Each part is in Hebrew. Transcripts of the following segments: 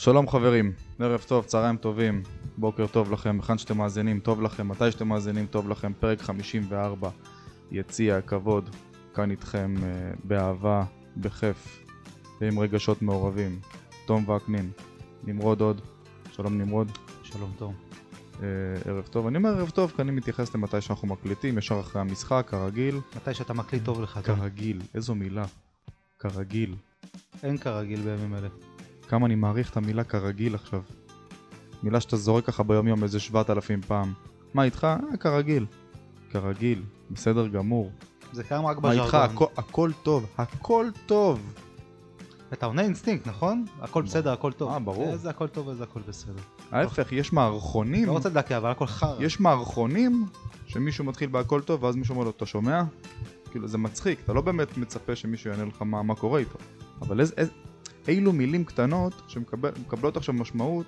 שלום חברים, ערב טוב, צהריים טובים, בוקר טוב לכם, היכן שאתם מאזינים, טוב לכם, מתי שאתם מאזינים, טוב לכם, פרק 54, יציע הכבוד, כאן איתכם אה, באהבה, בכיף, ועם רגשות מעורבים. תום וקנין, נמרוד עוד, שלום נמרוד. שלום תום. אה, ערב טוב, אני אומר ערב טוב כי אני מתייחס למתי שאנחנו מקליטים, ישר אחרי המשחק, כרגיל. מתי שאתה מקליט טוב לך. כרגיל, איזו מילה. כרגיל. אין כרגיל בימים אלה. כמה אני מעריך את המילה כרגיל עכשיו. מילה שאתה זורק ככה ביום יום איזה שבעת אלפים פעם. מה איתך? אה, כרגיל. כרגיל, בסדר גמור. זה קיים רק מה איתך? בז'רגון. הכל, הכל טוב, הכל טוב. אתה עונה אינסטינקט, נכון? הכל בסדר, הכל טוב. אה, ברור. איזה הכל טוב ואיזה הכל בסדר. ההפך, יש מערכונים, לא רוצה לדכא, אבל הכל חרא. יש מערכונים שמישהו מתחיל בהכל טוב ואז מישהו אומר לו, אתה שומע? כאילו זה מצחיק, אתה לא באמת מצפה שמישהו יענה לך מה, מה קורה איתו. אבל איזה, איזה, אילו מילים קטנות שמקבלות עכשיו משמעות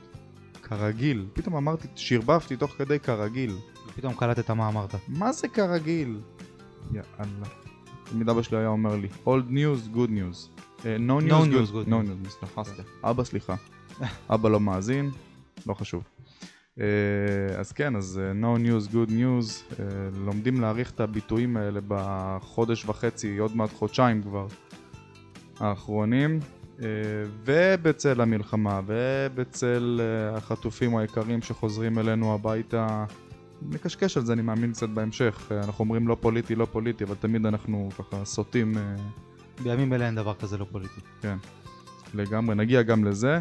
כרגיל. פתאום אמרתי, שרבבתי תוך כדי כרגיל. פתאום קלטת מה אמרת. מה זה כרגיל? יאללה. תמיד אבא שלי היה אומר לי, old news, good news. אה, no news, No good, news, good no news. סליחה, סליחה. אבא סליחה. אבא לא מאזין, לא חשוב. אה, אז כן, אז אה, no news, good news, אה, לומדים להעריך את הביטויים האלה בחודש וחצי, עוד מעט חודשיים כבר, האחרונים. אה, ובצל המלחמה, ובצל אה, החטופים היקרים שחוזרים אלינו הביתה, נקשקש על זה, אני מאמין קצת בהמשך. אה, אנחנו אומרים לא פוליטי, לא פוליטי, אבל תמיד אנחנו ככה סוטים בימים אלה אין דבר כזה לא פוליטי. כן, לגמרי, נגיע גם לזה.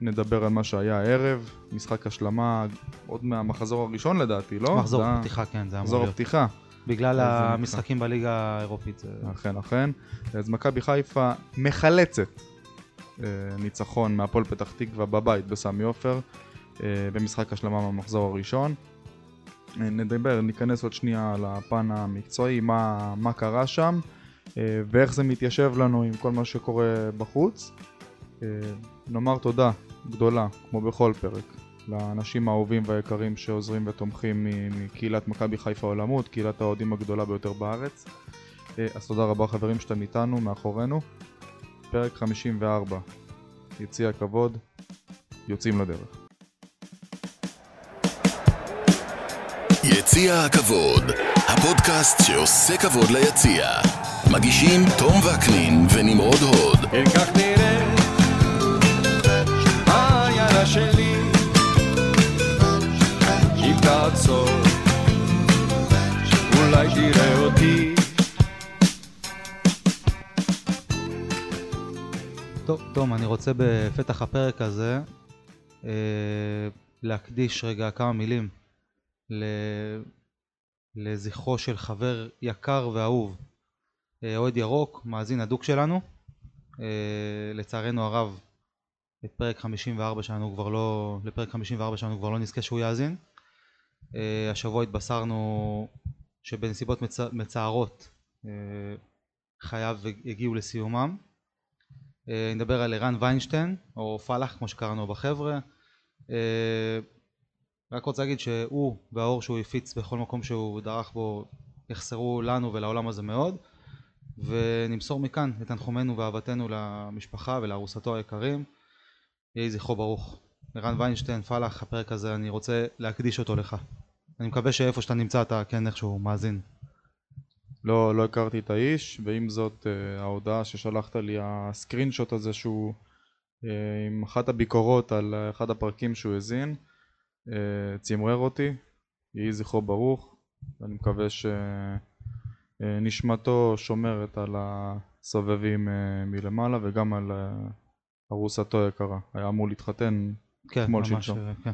נדבר על מה שהיה הערב, משחק השלמה עוד מהמחזור הראשון לדעתי, לא? מחזור פתיחה, כן, זה אמור מחזור להיות. הפתיחה, בגלל המשחקים בליגה האירופית. אכן אכן. אז מכבי חיפה מחלצת אה, ניצחון מהפועל פתח תקווה בבית בסמי עופר אה, במשחק השלמה מהמחזור הראשון. אה, נדבר, ניכנס עוד שנייה לפן המקצועי, מה, מה קרה שם ואיך זה מתיישב לנו עם כל מה שקורה בחוץ. נאמר תודה גדולה, כמו בכל פרק, לאנשים האהובים והיקרים שעוזרים ותומכים מ- מקהילת מכבי חיפה עולמות, קהילת האוהדים הגדולה ביותר בארץ. אה, אז תודה רבה חברים שאתם איתנו, מאחורינו. פרק 54, יציע הכבוד, יוצאים לדרך. יציע הכבוד, הפודקאסט שעושה כבוד ליציע. מגישים תום וקנין ונמרוד הוד. כך נראה העיירה שלי תעצור אולי תראה אותי טוב, תום, אני רוצה בפתח הפרק הזה אה, להקדיש רגע כמה מילים ל- לזכרו של חבר יקר ואהוב, אה, אוהד ירוק, מאזין הדוק שלנו. אה, לצערנו הרב, את פרק 54 שלנו כבר לא, לפרק 54 שלנו כבר לא נזכה שהוא יאזין. אה, השבוע התבשרנו שבנסיבות מצ... מצערות אה, חייו הגיעו לסיומם. אה, נדבר על ערן ויינשטיין, או פלאח כמו שקראנו בחבר'ה. רק רוצה להגיד שהוא והאור שהוא הפיץ בכל מקום שהוא דרך בו יחסרו לנו ולעולם הזה מאוד ונמסור מכאן את תנחומינו ואהבתנו למשפחה ולארוסתו היקרים יהי זכרו ברוך. ערן ויינשטיין, פלאח, הפרק הזה אני רוצה להקדיש אותו לך. אני מקווה שאיפה שאתה נמצא אתה כן איכשהו מאזין. לא, לא הכרתי את האיש, ועם זאת אה, ההודעה ששלחת לי, הסקרין שוט הזה שהוא אה, עם אחת הביקורות על אה, אחד הפרקים שהוא האזין, צמרר אותי, יהי זכרו ברוך, ואני מקווה שנשמתו שומרת על הסובבים מלמעלה וגם על ארוסתו היקרה, היה אמור להתחתן כן, אתמול, שלשום. אה, כן.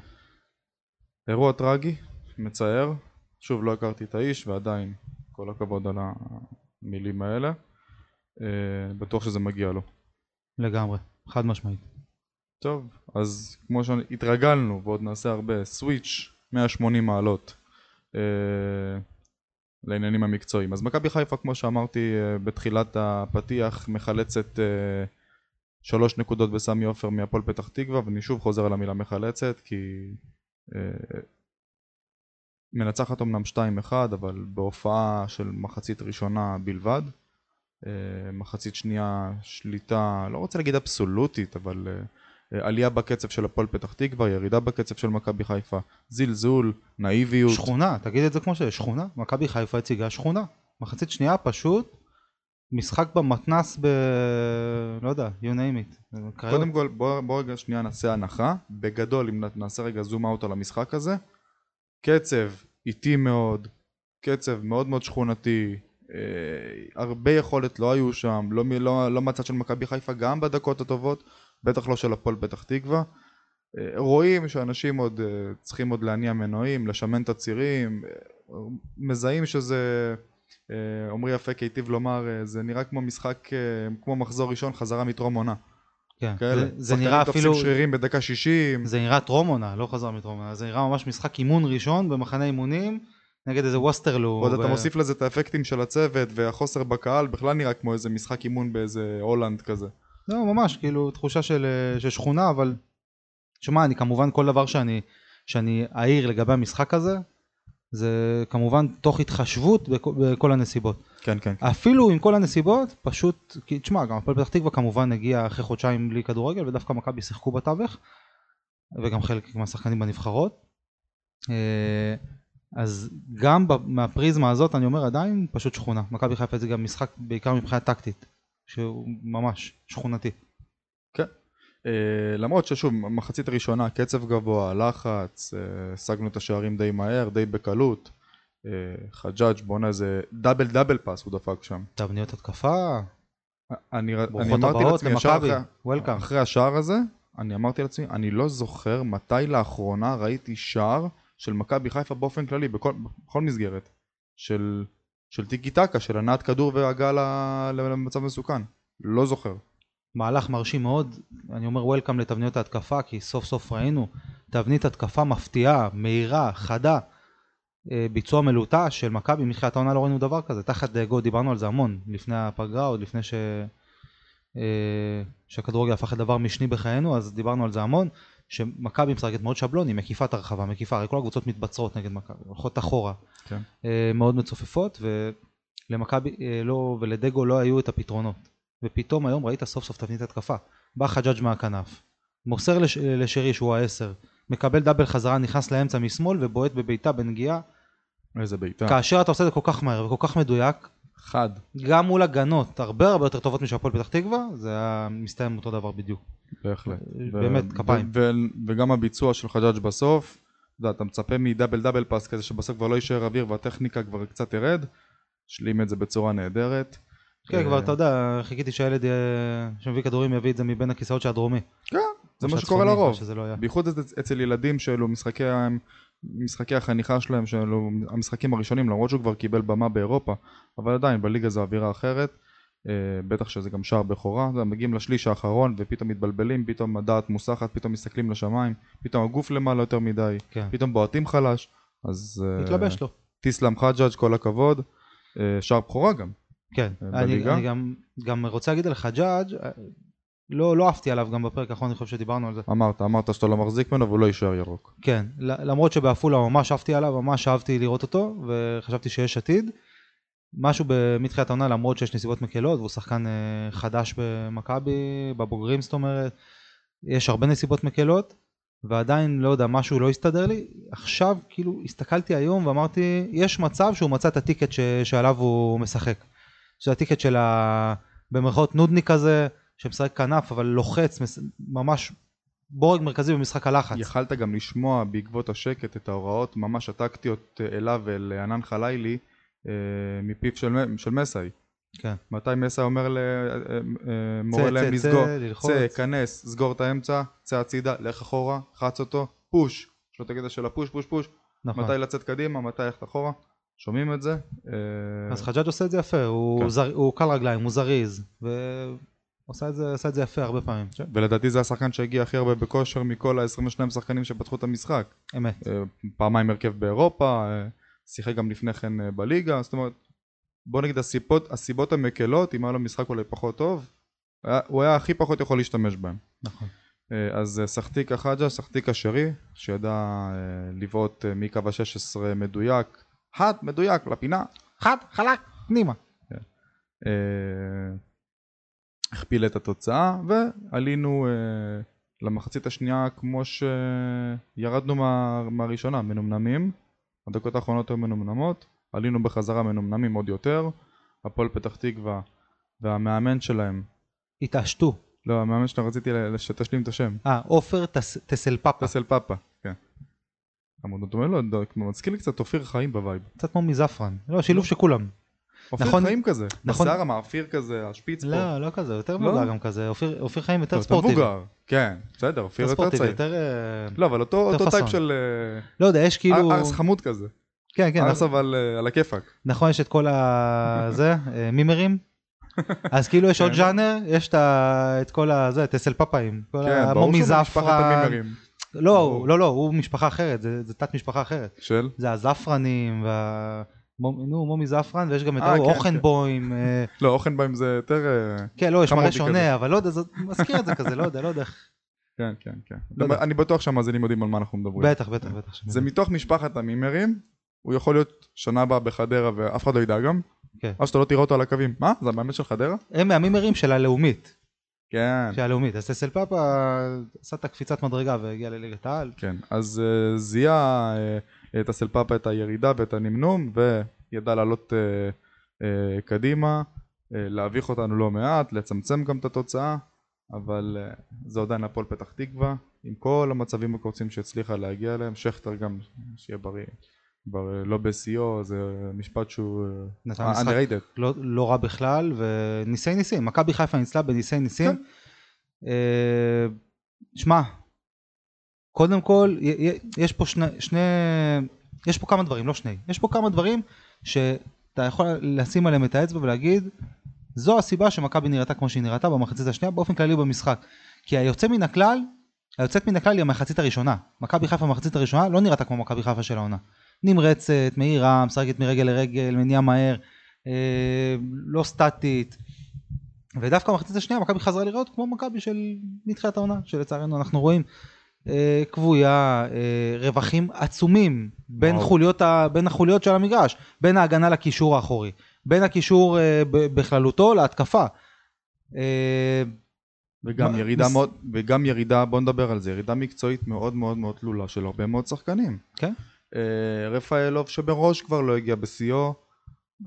אירוע טרגי, מצער, שוב לא הכרתי את האיש ועדיין כל הכבוד על המילים האלה, אה, בטוח שזה מגיע לו. לגמרי, חד משמעית. טוב, אז כמו שהתרגלנו ועוד נעשה הרבה, סוויץ' 180 מעלות אה, לעניינים המקצועיים. אז מכבי חיפה כמו שאמרתי אה, בתחילת הפתיח מחלצת אה, שלוש נקודות בסמי עופר מהפועל פתח תקווה ואני שוב חוזר על המילה מחלצת כי אה, מנצחת אמנם 2-1 אבל בהופעה של מחצית ראשונה בלבד אה, מחצית שנייה שליטה, לא רוצה להגיד אבסולוטית, אבל אה, אה, עלייה בקצב של הפועל פתח תקווה, ירידה בקצב של מכבי חיפה, זלזול, נאיביות. שכונה, תגיד את זה כמו שזה, שכונה. מכבי חיפה הציגה שכונה. מחצית שנייה פשוט משחק במתנס ב... לא יודע, you name it. קודם כל, בוא, בוא רגע שנייה נעשה הנחה. בגדול, אם נעשה רגע זום אאוט על המשחק הזה, קצב איטי מאוד, קצב מאוד מאוד שכונתי, אה, הרבה יכולת לא היו שם, לא, לא, לא מהצד של מכבי חיפה, גם בדקות הטובות, בטח לא של הפועל פתח תקווה. אה, רואים שאנשים עוד אה, צריכים עוד להניע מנועים, לשמן את הצירים, אה, מזהים שזה, עמרי יפה היטיב לומר, אה, זה נראה כמו משחק, אה, כמו מחזור ראשון חזרה מטרום עונה. כן. כאלה. זה, זה נראה תופסים אפילו, שרירים בדקה 60. זה נראה טרום עונה, לא חזר מטרום עונה, זה נראה ממש משחק אימון ראשון במחנה אימונים נגד איזה ווסטרלו. עוד אתה ו- מוסיף לזה את האפקטים של הצוות והחוסר בקהל, בכלל נראה כמו איזה משחק אימון באיזה הולנד כזה. לא, ממש, כאילו, תחושה של, אה, של שכונה, אבל... שמע, אני כמובן, כל דבר שאני, שאני אעיר לגבי המשחק הזה, זה כמובן תוך התחשבות בכל, בכל הנסיבות. כן, כן. אפילו עם כל הנסיבות, פשוט, כי תשמע, גם הפועל פתח תקווה כמובן הגיע אחרי חודשיים בלי כדורגל, ודווקא מכבי שיחקו בתווך, וגם חלק מהשחקנים בנבחרות. אה, אז גם מהפריזמה הזאת, אני אומר עדיין, פשוט שכונה. מכבי חיפה זה גם משחק בעיקר מבחינה טקטית, שהוא ממש שכונתי. אה, למרות ששוב, מחצית הראשונה, קצב גבוה, לחץ, אה, השגנו את השערים די מהר, די בקלות. אה, חג'אג' בואנה איזה דאבל דאבל פאס הוא דפק שם. תבניות התקפה, אני, אני אמרתי לעצמי אחרי. אחרי השער הזה, אני אמרתי לעצמי, אני לא זוכר מתי לאחרונה ראיתי שער של מכבי חיפה באופן כללי, בכל, בכל מסגרת, של, של טיקי טקה, של הנעת כדור והגעה למצב מסוכן. לא זוכר. מהלך מרשים מאוד, אני אומר וולקאם לתבניות ההתקפה, כי סוף סוף ראינו תבנית התקפה מפתיעה, מהירה, חדה, אה, ביצוע מלוטש של מכבי, מתחילת העונה לא ראינו דבר כזה, תחת דאגו דיברנו על זה המון, לפני הפגרה, עוד לפני ש... אה, שהכדורגל הפך לדבר משני בחיינו, אז דיברנו על זה המון, שמכבי משחקת מאוד שבלוני, מקיפה את הרחבה, מקיפה, הרי כל הקבוצות מתבצרות נגד מכבי, הולכות אחורה, כן. אה, מאוד מצופפות, ולמכבי, אה, לא, ולדגו לא היו את הפתרונות. ופתאום היום ראית סוף סוף תבנית התקפה. בא חג'אג' מהכנף, מוסר לש, לשרי שהוא העשר, מקבל דאבל חזרה, נכנס לאמצע משמאל ובועט בבעיטה בנגיעה. איזה בעיטה. כאשר אתה עושה את זה כל כך מהר וכל כך מדויק, חד. גם מול הגנות הרבה הרבה יותר טובות משל הפועל פתח תקווה, זה היה מסתיים אותו דבר בדיוק. בהחלט. באמת, כפיים. ו- ו- וגם הביצוע של חג'אג' בסוף, אתה יודע, אתה מצפה מדאבל דאבל פאס כזה שבסוף כבר לא יישאר אוויר והטכניקה כבר קצת תרד, השלים את זה בצורה נהדרת. כן, אה, כבר אתה יודע, חיכיתי שהילד שמביא כדורים יביא את זה מבין הכיסאות של הדרומי. כן, זה מה שקורה לרוב. לא. בייחוד אצ- אצל ילדים שאלו משחקי, החניכה שלהם, שאלו המשחקים הראשונים, למרות שהוא כבר קיבל במה באירופה, אבל עדיין בליגה זו אווירה אחרת. אה, בטח שזה גם שער בכורה, מגיעים לשליש האחרון ופתאום מתבלבלים, פתאום הדעת מוסחת, פתאום מסתכלים לשמיים, פתאום הגוף למעלה יותר מדי, כן. פתאום בועטים חלש, אז אה, התלבש לו. תיסלם חג'אג' כל הכבוד, שער בכורה גם, כן, אה, אני? אני גם, גם רוצה להגיד על חג'אג', אה, לא, לא עפתי עליו גם בפרק האחרון, אני חושב שדיברנו על זה. אמרת, אמרת שאתה לא מחזיק ממנו והוא לא יישאר ירוק. כן, למרות שבעפולה ממש עפתי עליו, ממש אהבתי לראות אותו, וחשבתי שיש עתיד. משהו מתחילת העונה, למרות שיש נסיבות מקלות, והוא שחקן אה, חדש במכבי, בבוגרים זאת אומרת, יש הרבה נסיבות מקלות, ועדיין, לא יודע, משהו לא הסתדר לי. עכשיו, כאילו, הסתכלתי היום ואמרתי, יש מצב שהוא מצא את הטיקט ש- שעליו הוא משחק. שזה הטיקט של ה... במרכאות נודניק כזה, שמשחק כנף, אבל לוחץ, ממש בורג מרכזי במשחק הלחץ. יכלת גם לשמוע בעקבות השקט את ההוראות ממש הטקטיות אה, אליו ואל ענן חלילי אה, מפיו של, של מסאי. כן. מתי מסאי אומר למורה צא, להם צא, לסגור. צא, כנס, סגור את האמצע, צא הצידה, לך אחורה, חץ אותו, פוש. יש לו את הקטע של הפוש, פוש, פוש, נכון. מתי לצאת קדימה, מתי ללכת אחורה. שומעים את זה? אה, אז חג'אג' עושה את זה יפה, הוא, כן. זר, הוא קל רגליים, הוא זריז, ועושה את זה, את זה יפה הרבה פעמים. ולדעתי זה השחקן שהגיע הכי הרבה בכושר מכל ה-22 שחקנים שפתחו את המשחק. אמת. אה, פעמיים הרכב באירופה, אה, שיחק גם לפני כן אה, בליגה, זאת אומרת, בוא נגיד הסיבות, הסיבות המקלות, אם היה לו משחק אולי פחות טוב, היה, הוא היה הכי פחות יכול להשתמש בהם. נכון. אה, אז אה, סחטיקה חג'ה, סחטיקה שרי, שידע אה, לבעוט אה, מקו ה-16 מדויק, חד, מדויק, לפינה. חד, חלק, פנימה. אה, הכפיל את התוצאה, ועלינו אה, למחצית השנייה כמו שירדנו מה, מהראשונה, מנומנמים. הדקות האחרונות היו מנומנמות, עלינו בחזרה מנומנמים עוד יותר. הפועל פתח תקווה והמאמן שלהם, התעשתו. לא, המאמן שלהם רציתי שתשלים את השם, אה, עופר טס- טסלפפה. טסל פאפה, כן. חמוד, דומה לו, ד- כמו- מזכיר לי קצת אופיר חיים ב vibe. קצת כמו מזפרן. לא, שילוב של כולם. אופיר נכון- חיים כזה, נכון- בשיער המאפיר כזה, השפיץ פה. לא, לא כזה, יותר לא? מבוגר גם כזה. אופיר אופיר חיים יותר ספורטיבי. מבוגר, כן, בסדר, אופיר יותר יותר צעיר. יותר... אה, לא, אבל אותו יותר אותו type. של אה, לא יודע, יש כאילו... ארס חמוד כזה. כן, כן, ארס אבל אה, על הכיפאק. נכון, יש את כל ה... זה, אה, מימרים. אז כאילו יש עוד כן. ז'אנר, יש את ה- את כל הזה, טסל פפאים. כל כן, ברור ממשפחת זפרן. המימרים. לא. לא, לא, הוא משפחה אחרת, זה זה תת משפחה אחרת. של? זה הזפרנים, וה... נו, מומי זפרן, ויש גם את אה, ההוא, כן, אוכנבוים. אה, לא, אוכנביים זה יותר... אה, כן, לא, יש מראה חמודי כזה. שונה, אבל לא יודע, זה מזכיר את זה כזה, לא יודע, לא יודע. איך- כן, כן, כן. לא יודע. אני בטוח שהמאזינים יודעים על מה אנחנו מדברים. בטח, בטח, בטח. זה מתוך משפחת המימרים, הוא יכול להיות שנה הבאה בחדרה ואף אחד לא ידע גם. כן. אז שאתה לא תראה אותו על הקווים. מה? זה המאמן של חדרה? הם מהמימרים של הלאומית, כן. של הלאומית. אז טסל פאפה עשה את הקפיצת מדרגה והגיע לליגת העל. כן. אז אה, זיהה אה, את הסלפאפה את הירידה ואת הנמנום, וידע לעלות אה, קדימה, להביך אותנו לא מעט, לצמצם גם את התוצאה, אבל זה עדיין הפועל פתח תקווה, עם כל המצבים הקורצים שהצליחה להגיע אליהם, שכטר גם, שיהיה בריא. כבר אה, לא בשיאו, זה משפט שהוא אה, נתן משחק underrated. לא, לא רע בכלל, וניסי ניסים. מכבי חיפה ניצלה בניסי ניסים. כן. אה, שמע, קודם כל, יש פה שני, שני, יש פה כמה דברים, לא שני, יש פה כמה דברים שאתה יכול לשים עליהם את האצבע ולהגיד, זו הסיבה שמכבי נראתה כמו שהיא נראתה במחצית השנייה, באופן כללי במשחק. כי היוצא מן הכלל, היוצאת מן הכלל היא המחצית הראשונה. מכבי חיפה במחצית הראשונה לא נראתה כמו מכבי חיפה של העונה. נמרצת, מהירה, משחקת מרגל לרגל, מניעה מהר, אה, לא סטטית. ודווקא במחצית השנייה מכבי חזרה לראות כמו מכבי של מתחילת העונה, שלצערנו אנחנו רואים אה, כבויה, אה, רווחים עצומים בין. חוליות ה, בין החוליות של המגרש, בין ההגנה לקישור האחורי, בין הקישור אה, בכללותו להתקפה. אה, וגם מה- ירידה מס- מאוד, וגם ירידה, בוא נדבר על זה, ירידה מקצועית מאוד מאוד מאוד תלולה של הרבה מאוד שחקנים. כן. אה, רפאלוב שבראש כבר לא הגיע בשיאו,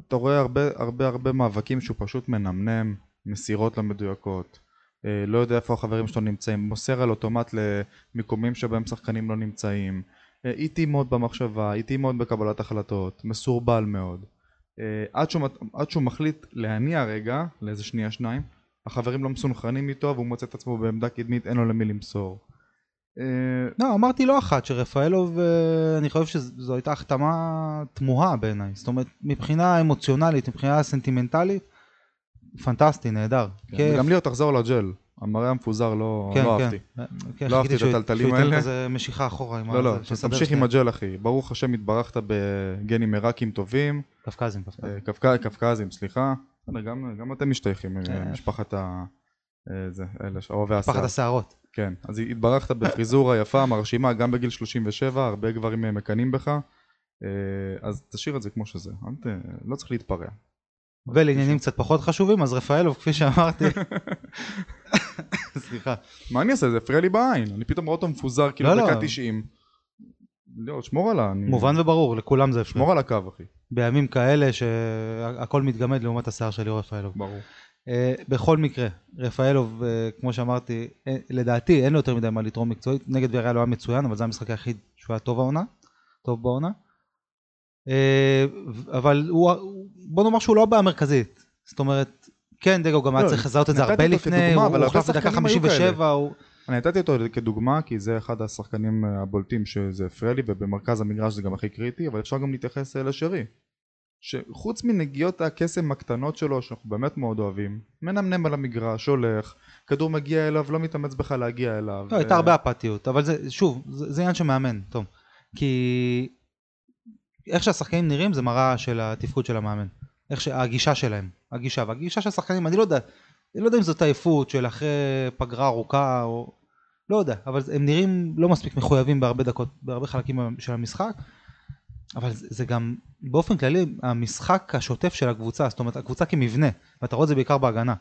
אתה רואה הרבה הרבה הרבה מאבקים שהוא פשוט מנמנם, מסירות לא מדויקות, אה, לא יודע איפה החברים שלו נמצאים, מוסר על אוטומט למיקומים שבהם שחקנים לא נמצאים, אה, איטי מאוד במחשבה, איטי מאוד בקבלת החלטות, מסורבל מאוד. אה, עד שהוא, עד שהוא מחליט להניע רגע, לאיזה שנייה שניים, החברים לא מסונכרנים איתו והוא מוצא את עצמו בעמדה קדמית, אין לו למי למסור. אה, לא, אמרתי לא אחת שרפאלוב, אה, אני חושב שזו הייתה החתמה תמוהה בעיניי. זאת אומרת, מבחינה אמוציונלית, מבחינה סנטימנטלית, פנטסטי, נהדר. כיף. וגם ליאור תחזור לג'ל, המראה המפוזר לא, כן, לא כן. אהבתי. כן, לא חיכיתי אהבתי את הטלטלים שהוא ייתן האלה. כזה משיכה אחורה עם לא, לא, הזה, שיסדר תמשיך. עם הג'ל אחי, ברוך השם התברכת בגנים עיראקים טובים, קפקזים, קפקזים. אה, קפקזים, סליחה, גם גם אתם משתייכים, אה, כן. משפחת ה... אה, זה, אלה, אוהבי פחד השיער. השערות. כן, אז התברכת בפריזורה יפה, מרשימה, גם בגיל 37, הרבה גברים אה, מקנאים בך, אה, אז תשאיר את זה כמו שזה. לא צריך להתפרע. ולעניינים קצת פחות חשובים, אז רפאלוב, כפי שאמרתי, סליחה, מה אני אעשה? זה הפריע לי בעין, אני פתאום רואה אותו מפוזר, כאילו לא, לא. דקה 90. לא, שמור על ה... מובן וברור, לכולם זה הפריע. שמור על הקו, אחי. בימים כאלה שהכל מתגמד לעומת השיער של ליאור רפאלוב. ברור. אה, בכל מקרה, רפאלוב, אה, כמו שאמרתי, אה, לדעתי אין לו יותר מדי מה לתרום מקצועית, נגד ויראל הוא היה מצוין, אבל זה המשחק היחיד שהוא היה טוב העונה, טוב בעונה. אבל הוא, בוא נאמר שהוא לא הבעיה המרכזית, זאת אומרת, כן דגו גם היה לא, צריך לזהות את זה הרבה לפני, הוא הוחלף בדקה שחקנים היו 57, הוא... אני נתתי אותו כדוגמה כי זה אחד השחקנים הבולטים שזה הפריע לי ובמרכז המגרש זה גם הכי קריטי אבל אפשר גם להתייחס לשרי שחוץ מנגיעות הקסם הקטנות שלו שאנחנו באמת מאוד אוהבים מנמנם על המגרש הולך כדור מגיע אליו לא מתאמץ בכלל להגיע אליו לא, הייתה הרבה אפתיות, אבל זה, שוב, זה, עניין של מאמן, טוב. כי איך שהשחקנים נראים זה מראה של התפקוד של המאמן. איך שהגישה שלהם, הגישה, והגישה של השחקנים, אני לא יודע, אני לא יודע אם זאת עייפות של אחרי פגרה ארוכה או... לא יודע, אבל הם נראים לא מספיק מחויבים בהרבה דקות, בהרבה חלקים של המשחק. אבל זה, גם באופן כללי המשחק השוטף של הקבוצה, זאת אומרת הקבוצה כמבנה, ואתה רואה את זה בעיקר בהגנה.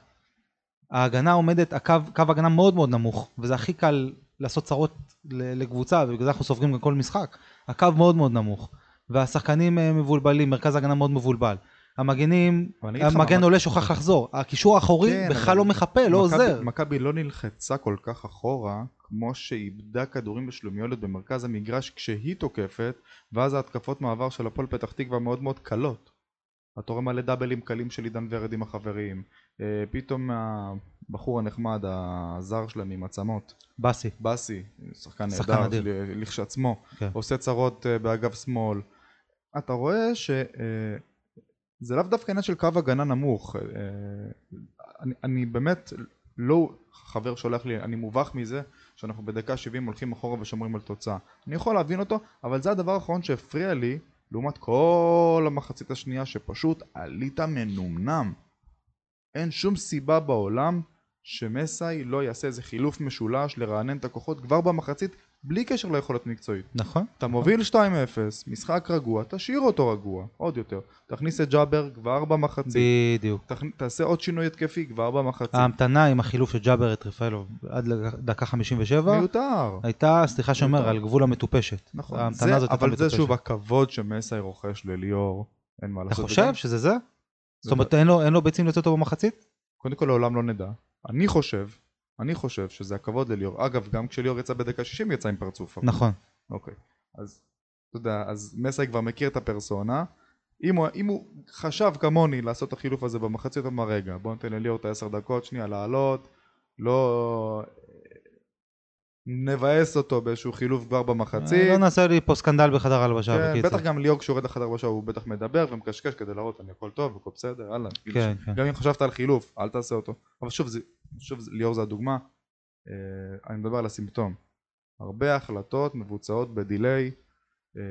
ההגנה עומדת, הקו, קו הגנה מאוד מאוד נמוך, וזה הכי קל לעשות צרות לקבוצה, ובגלל זה אנחנו סופגים גם כל משחק. הקו מאוד מאוד נמוך, והשחקנים אה, מבולבלים, מרכז הגנה מאוד מבולבל. המגנים, המגן עולה שוכח לחזור, הקישור האחורי כן, בכלל לא מחפה, לא עוזר. מכבי לא נלחצה כל כך אחורה, כמו שאיבדה כדורים בשלומיולת במרכז המגרש כשהיא תוקפת, ואז ההתקפות מעבר של הפועל פתח תקווה מאוד מאוד קלות. אתה רואה מלא דאבלים קלים של עידן ורד עם החברים. אה, פתאום הבחור הנחמד, הזר שלהם עם עצמות, באסי, באסי, שחקן נהדר, לכשעצמו, כן. עושה צרות אה, באגף שמאל. אתה רואה ש... זה לאו דווקא עניין של קו הגנה נמוך. אה, אני, אני באמת לא... חבר שולח לי, אני מובך מזה שאנחנו בדקה 70 הולכים אחורה ושומרים על תוצאה. אני יכול להבין אותו, אבל זה הדבר האחרון שהפריע לי לעומת כל המחצית השנייה שפשוט עלית מנומנם. אין שום סיבה בעולם שמסאי לא יעשה איזה חילוף משולש לרענן את הכוחות כבר במחצית בלי קשר ליכולת מקצועית. נכון? אתה מוביל 2-0, משחק רגוע, תשאיר אותו רגוע, עוד יותר. תכניס את ג'אבר כבר במחצית. בדיוק. תכ... תעשה עוד שינוי התקפי כבר במחצית. ההמתנה עם החילוף של ג'אבר את רפאלוב עד לדקה 57 מיותר. הייתה, סליחה שאומר. על גבול המטופשת. נכון. ההמתנה זה, הזאת הייתה אבל זה מטופשת. שוב הכבוד שמסאי רוכש לליאור, אין מה אתה לעשות. חושב וגם- שזה זה? זאת אומרת, אין לו- אין לו ביצים לתת אותו במחצית? קודם כל לעולם לא נדע. אני חושב, אני חושב שזה הכבוד לליאור. אגב, גם כשליאור יצא בדקה 60 יצא עם פרצוף. נכון. אוקיי. אז, אתה יודע, אז מסאי כבר מכיר את הפרסונה. אם הוא, אם הוא חשב כמוני לעשות את החילוף הזה במחצית, הוא אמר רגע, בוא ניתן לליאור את העשר דקות, שנייה לעלות, לא... נבאס אותו באיזשהו חילוף כבר במחצית. לא נעשה לי פה סקנדל בחדר הלבשה, כן, בקיצר. בטח גם ליאור כשהוא יורד לחדר הלבשה הוא בטח מדבר ומקשקש כדי להראות אני הכל טוב הכל בסדר הלאה. כן, כן. גם אם חשבת על חילוף אל תעשה אותו. אבל שוב, זה, שוב ליאור זה הדוגמה. אה, אני מדבר על הסימפטום. הרבה החלטות מבוצעות בדיליי. אה,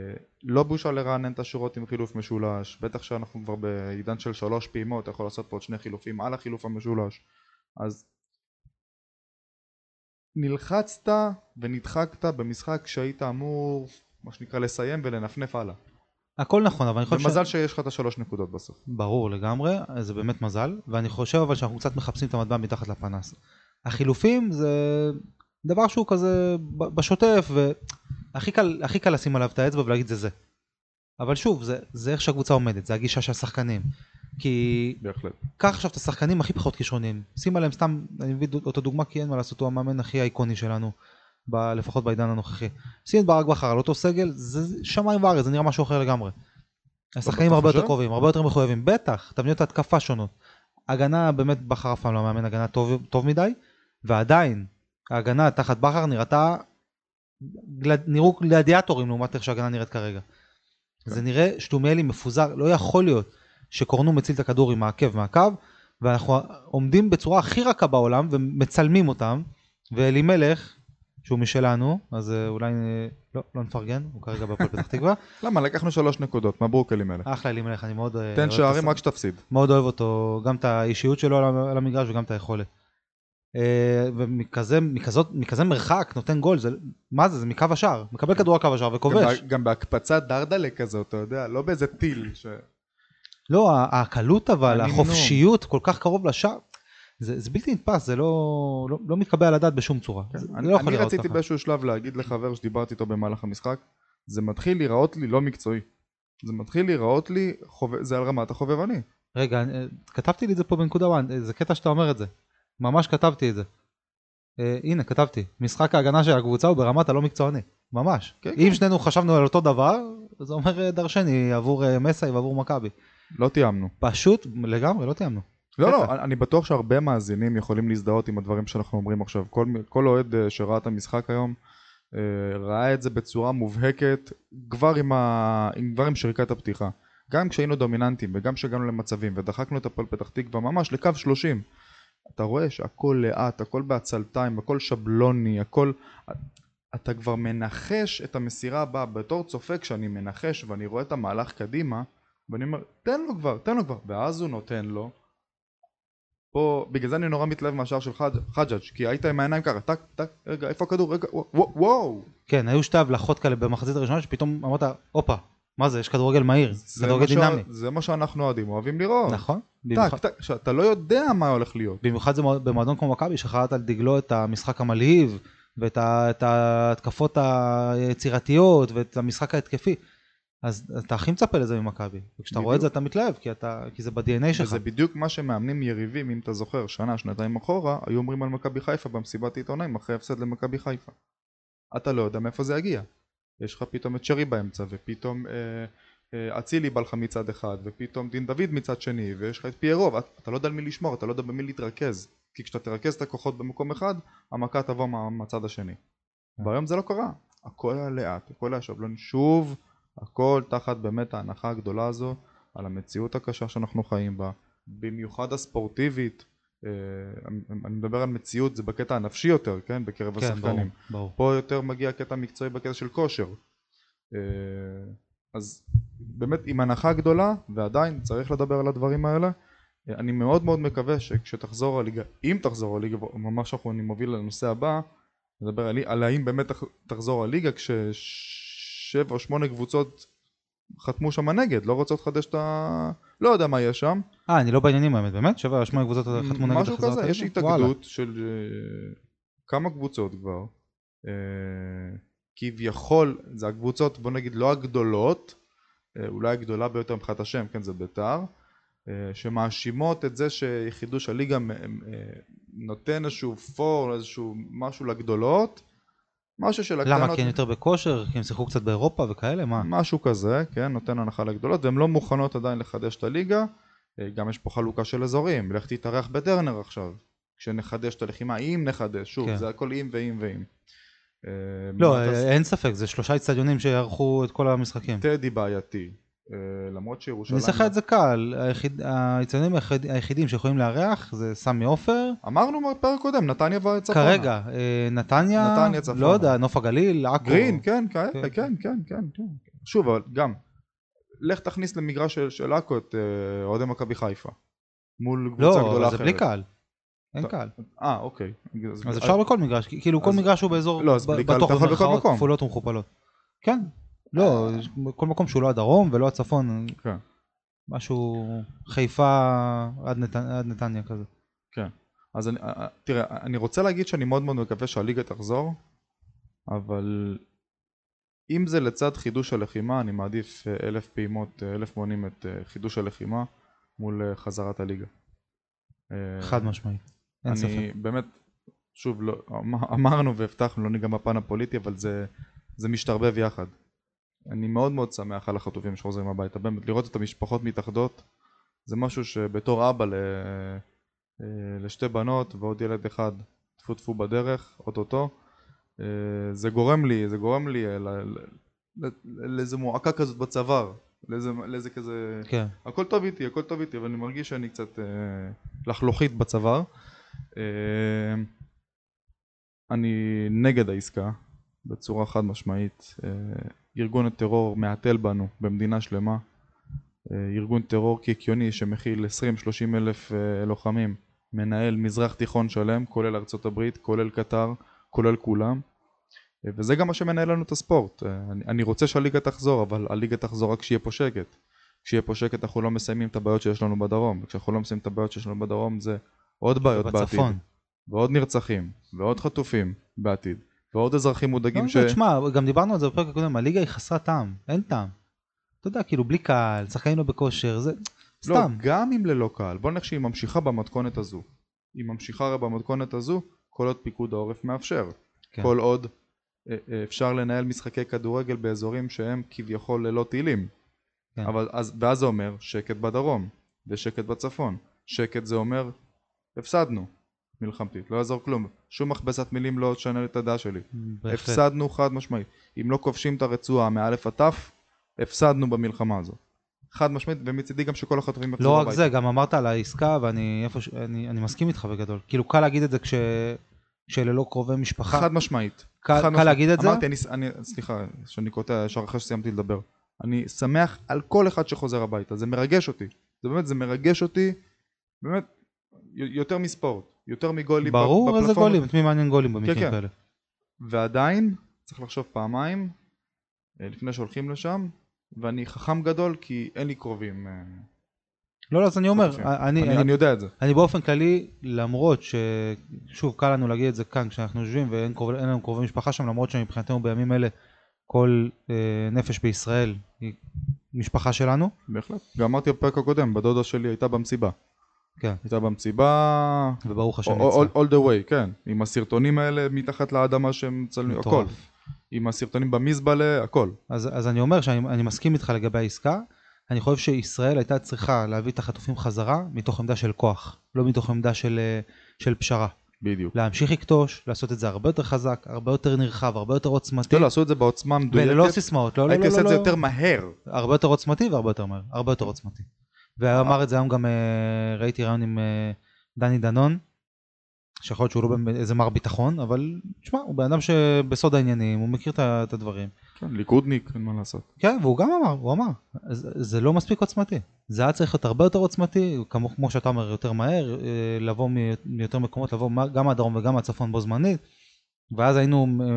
לא בושה לרענן את השורות עם חילוף משולש. בטח שאנחנו כבר בעידן של שלוש פעימות אתה יכול לעשות פה עוד שני חילופים על החילוף המשולש. אז נלחצת ונדחקת במשחק שהיית אמור מה שנקרא לסיים ולנפנף הלאה. הכל נכון, אבל אני חושב ש... ומזל שיש לך את השלוש נקודות בסוף. ברור לגמרי, זה באמת מזל, ואני חושב אבל שאנחנו קצת מחפשים את המטבע מתחת לפנס. החילופים זה דבר שהוא כזה בשוטף, והכי קל, הכי קל לשים עליו את האצבע ולהגיד זה זה. אבל שוב, זה, זה איך שהקבוצה עומדת, זה הגישה של השחקנים. כי בהחלט. קח עכשיו את השחקנים הכי פחות כישרוניים, שים עליהם סתם, אני מביא אותו דוגמה כי אין מה לעשות, הוא המאמן הכי איקוני שלנו, ב, לפחות בעידן הנוכחי. שים את ברק בכר על אותו סגל, זה שמיים וארץ, זה נראה משהו אחר לגמרי. השחקנים הרבה יותר? קרובים, הרבה יותר מחויבים, בטח, תבניות התקפה שונות. הגנה, באמת בכר אף פעם לא מאמן הגנה טוב, טוב מדי, ועדיין, ההגנה תחת בכר נראתה, נראו גלדיאטורים לעומת איך שההגנה נראית כרגע. זה נראה שטומיאלי מפוזר, לא יכול להיות שקורנו מציל את הכדור עם העקב מהקו, ואנחנו עומדים בצורה הכי רכה בעולם ומצלמים אותם, ואלימלך, שהוא משלנו, אז אה, אולי אה, לא, לא נפרגן, הוא כרגע בהפועל פתח תקווה. למה? לקחנו שלוש נקודות, מברוק אלימלך. אחלה אלימלך, אני מאוד, אה, תן אוהב את שערים הס- רק שתפסיד. מאוד אוהב אותו, גם את האישיות שלו על המגרש וגם את היכולת. ומכזה מכזאת, מכזה מרחק נותן גול, זה, מה זה, זה מקו השער, מקבל כדור על קו השער גם וכובש. בה- גם בהקפצה דרדלה כזאת, אתה יודע, לא באיזה טיל. ש- לא, הקלות אבל. החופשיות כל כך קרוב לשער, זה, זה בלתי נתפס, זה לא, לא, לא מתקבל על הדעת בשום צורה. זה כן, אני לא אני רציתי. באיזשהו שלב להגיד לחבר שדיברתי איתו במהלך המשחק, זה מתחיל להיראות לי לא מקצועי. זה מתחיל להיראות לי, חובב- זה על רמת החובבני. רגע, אני- אה, כתבתי לי את זה פה בנקודה 1, זה קטע שאתה אומר את זה. ממש כתבתי את זה. אה, הנה, כתבתי. משחק ההגנה של הקבוצה הוא ברמת הלא מקצועני. ממש. כן, אם כן. שנינו חשבנו על אותו דבר, זה אומר אה, דרשני עבור אה, מסאי ועבור מכבי. לא תיאמנו. פשוט, לגמרי, לא תיאמנו. לא, לא. אני- בטוח שהרבה מאזינים יכולים להזדהות עם הדברים שאנחנו אומרים עכשיו. כל, אוהד אה, שראה את המשחק היום, אה, ראה את זה בצורה מובהקת כבר עם, ה... עם, כבר עם שריקת הפתיחה. גם כשהיינו דומיננטים וגם כשהגענו למצבים ודחקנו את הפועל פתח תקווה ממש לקו 30. אתה רואה שהכל לאט, הכל בעצלתיים, הכל שבלוני, הכל... אתה כבר מנחש את המסירה הבאה. בתור צופה כשאני מנחש ואני רואה את המהלך קדימה, ואני אומר, תן לו כבר, תן לו כבר. ואז הוא נותן לו. פה, בגלל זה אני נורא מתלהב מהשער של חג'- חג'אג', כי היית עם העיניים ככה, טק, טק, רגע, איפה הכדור, רגע, וואו, וואו. כן, היו שתי הבלחות כאלה במחצית הראשונה שפתאום אמרת, הופה, מה זה, יש כדורגל מהיר, כדורגל דינמי. זה מה שאנחנו אוהדים, אוהבים לראות. נכון, טק, טק, שאתה לא יודע מה הולך להיות. במיוחד זה מועד- במועדון כמו מכבי שחרט על דגלו את המשחק המלהיב ואת ההתקפות היצירתיות ואת המשחק ההתקפי. אז אתה הכי מצפה לזה ממכבי. וכשאתה רואה את זה. אתה מתלהב כי, אתה, כי זה ב-DNA שלך. וזה בדיוק מה שמאמנים יריבים, אם אתה זוכר, שנה, שנתיים אחורה, היו אומרים על מכבי חיפה במסיבת עיתונאים אחרי הפסד למכבי חיפה. אתה לא יודע מאיפה זה יגיע. יש לך פתאום את שרי באמצע, ופתאום אה, אה, אצילי בא לך מצד אחד, ופתאום דין דוד מצד שני, ויש לך את פיירו, ואת- אתה לא יודע על מי לשמור, אתה לא יודע במי להתרכז. כי כשאתה תרכז את הכוחות במקום אחד, המכה תבוא מה, מהצד השני. והיום זה לא קרה. הכל היה לאט, הכל היה שבלוני. שוב, הכל תחת באמת ההנחה הגדולה הזו על המציאות הקשה שאנחנו חיים בה, במיוחד הספורטיבית. אה, אני מדבר על מציאות, זה בקטע הנפשי יותר, כן? בקרב כן, ברור, השחקנים. ברור. פה יותר מגיע הקטע המקצועי בקטע של כושר. אה, אז באמת עם הנחה גדולה, ועדיין צריך לדבר על הדברים האלה. אה, אני מאוד מאוד מקווה שכשתחזור הליגה, אם תחזור הליגה, ממש אנחנו אני מוביל לנושא הבא, נדבר על, על האם באמת תח- תחזור הליגה כששבע או שמונה קבוצות חתמו שם נגד, לא רוצות לחדש את ה... לא יודע מה יש שם. אה, אני לא בעניינים האמת, באמת? שבע, שמונה קבוצות חתמו נגד משהו כזה, יש. התאגדות של אה, כמה קבוצות כבר. אה, כביכול, זה הקבוצות, בוא נגיד, לא הגדולות, אה, אולי הגדולה ביותר מבחינת השם, כן, זה ביתר, שמאשימות את זה שחידוש הליגה נותן איזשהו פור, איזשהו משהו לגדולות, משהו של הקטנות. למה? כי הם יותר בכושר? כי הם שיחקו קצת באירופה וכאלה? מה? משהו כזה, כן, נותן הנחה לגדולות, והן לא מוכנות עדיין לחדש את הליגה. אה, גם יש פה חלוקה של אזורים, לך תתארח בטרנר עכשיו, כשנחדש את הלחימה, אם נחדש, שוב, כן. זה הכל אם ואם ואם. אה, לא, תעש- אין ספק, זה שלושה אצטדיונים שיערכו את כל המשחקים. טדי בעייתי, אה, למרות אני שירושלים... לך את זה קל, היחיד- היחידים שיכולים לארח זה סמי עופר, אמרנו בפרק קודם, נתניה וצפונה. כרגע אה, נתניה, נתניה, צפונה. לא יודע, נוף הגליל, עכו. גרין, כן, כאלה, כן, כן, כן, כן, כן. שוב, אבל גם, לך תכניס למגרש של- עכו את אה, אוהדי מכבי חיפה. מול קבוצה לא, גדולה אחרת. זה בלי קהל. אין קהל. אה, אוקיי. אז אפשר בכל מגרש, כאילו כל מגרש הוא באזור, לא, אז ב- בלי קהל בטוח אתה יכול בכל במרכאות מקום. כפולות ומכופלות. כן, לא, כל מקום שהוא לא הדרום ולא הצפון, כן. משהו חיפה עד נת- עד נתניה כזה. אז אני, אה, תראה, אני רוצה להגיד שאני מאוד מאוד מקווה שהליגה תחזור, אבל אם זה לצד חידוש הלחימה, אני מעדיף אה, אלף פעימות, אה, אלף מונים את אה, חידוש הלחימה מול אה, חזרת הליגה. אה, חד משמעית. אין אני ספק. באמת, שוב, לא, אמ- אמרנו והבטחנו, לא ניגע בפן הפוליטי, אבל זה, זה משתרבב יחד. אני מאוד מאוד שמח על החטופים שחוזרים הביתה, באמת, לראות את המשפחות מתאחדות, זה משהו שבתור אבא ל, אה, לשתי בנות ועוד ילד אחד, טפו טפו בדרך, אוטוטו, אה, זה גורם לי, זה גורם לי אה, לאיזה מועקה כזאת בצוואר, לאיזה, לאיזה כזה... כן. הכל טוב איתי, הכל טוב איתי, אבל אני מרגיש שאני קצת אה, לחלוכית בצוואר. אה, אני נגד העסקה, בצורה חד משמעית. אה, ארגון הטרור מהתל בנו במדינה שלמה. אה, ארגון טרור קיקיוני שמכיל 20-30 אלף אה, לוחמים, מנהל מזרח תיכון שלם, כולל ארצות הברית, כולל קטר, כולל כולם. אה, וזה גם מה שמנהל לנו את הספורט. אני, רוצה שהליגה תחזור, אבל הליגה תחזור רק כשיהיה פה שקט. כשיהיה פה שקט אנחנו לא מסיימים את הבעיות שיש לנו בדרום, וכשאנחנו לא מסיימים את הבעיות שיש לנו בדרום זה עוד בעיות בעתיד. ועוד נרצחים, ועוד חטופים בעתיד, ועוד אזרחים מודאגים לא, ש... תשמע, גם דיברנו על זה בפרק הקודם, הליגה היא חסרת טעם, אין טעם. אתה יודע, כאילו בלי קהל, שחקנים לא בכושר, זה לא, סתם. גם אם ללא קהל, בוא נלך שהיא ממשיכה במתכונת הזו. היא ממשיכה הרי במתכונת הזו, כל עוד פיקוד העורף מאפשר. כן. כל עוד אה, אה, אפשר לנהל משחקי כדורגל באזורים שהם כביכול ללא טילים. כן. אבל אז, ואז זה אומר שקט בדרום, ושקט בצפון. שקט זה אומר, הפסדנו, מלחמתית, לא יעזור כלום. שום מכבסת מילים לא תשנה את הדעה שלי. בהחלט. הפסדנו חד משמעית. אם לא כובשים את הרצועה מאלף עד תף, הפסדנו במלחמה הזו. חד משמעית, ומצידי גם שכל החטופים יחזרו לא רק הביתה. זה, גם אמרת על העסקה, ואני איפה. אני, אני מסכים איתך בגדול. כאילו קל להגיד את זה כש... כשאלה לא קרובי משפחה. חד משמעית. קל, חד קל משמעית. להגיד את זה? אמרתי, אני, אני, סליחה, שאני קוטע ישר אחרי שסיימתי לדבר. אני שמח על כל אחד שחוזר הביתה, זה מרגש אותי. זה באמת, זה מרגש אותי, באמת, יותר מספורט, יותר מגולים. ברור איזה. גולים, את מי מעניין גולים במקרים כן. כאלה. ועדיין, צריך לחשוב פעמיים, אה, לפני שהולכים לשם, ואני חכם גדול כי אין לי קרובים. אה, לא, לא, אז אני אומר. אני, אני, אני, אני יודע את זה. אני באופן כללי, למרות ששוב קל לנו להגיד את זה כאן כשאנחנו יושבים ואין קרוב, לנו קרובי משפחה שם, למרות שמבחינתנו בימים אלה כל אה, נפש בישראל היא משפחה שלנו. בהחלט. גם אמרתי בפרק הקודם, בדודה שלי הייתה במסיבה. כן. הייתה במסיבה, וברוך השם ניצחה. all, all the way, כן. עם הסרטונים האלה מתחת לאדמה שהם מצלמים, הכל. עם הסרטונים במזבלה, הכל. אז, אז אני אומר שאני אני מסכים איתך לגבי העסקה. אני חושב שישראל הייתה צריכה להביא את החטופים חזרה מתוך עמדה של כוח, לא מתוך עמדה של, אה, של פשרה. בדיוק. להמשיך לכתוש, לעשות את זה הרבה יותר חזק, הרבה יותר נרחב, הרבה יותר עוצמתי. לא, עשו את זה בעוצמה מדויקת. וללא סיסמאות, לא, לא, הייתי לא, עושה לא, את זה לא. יותר מהר. הרבה יותר עוצמתי והרבה יותר מהר, הרבה יותר עוצמתי. ואמר את זה היום גם, אה, ראיתי רעיון עם אה, דני דנון, שיכול להיות שהוא לא איזה מר ביטחון, אבל תשמע, הוא בן אדם שבסוד העניינים, הוא מכיר את הדברים. כן, ליכודניק, אין מה לעשות. כן, והוא גם אמר, הוא אמר, זה, לא מספיק עוצמתי. זה היה צריך להיות הרבה יותר עוצמתי, כמו, כמו שאתה אומר, יותר מהר, אה, לבוא מיותר מקומות, לבוא גם מהדרום וגם מהצפון בו זמנית, ואז היינו אה,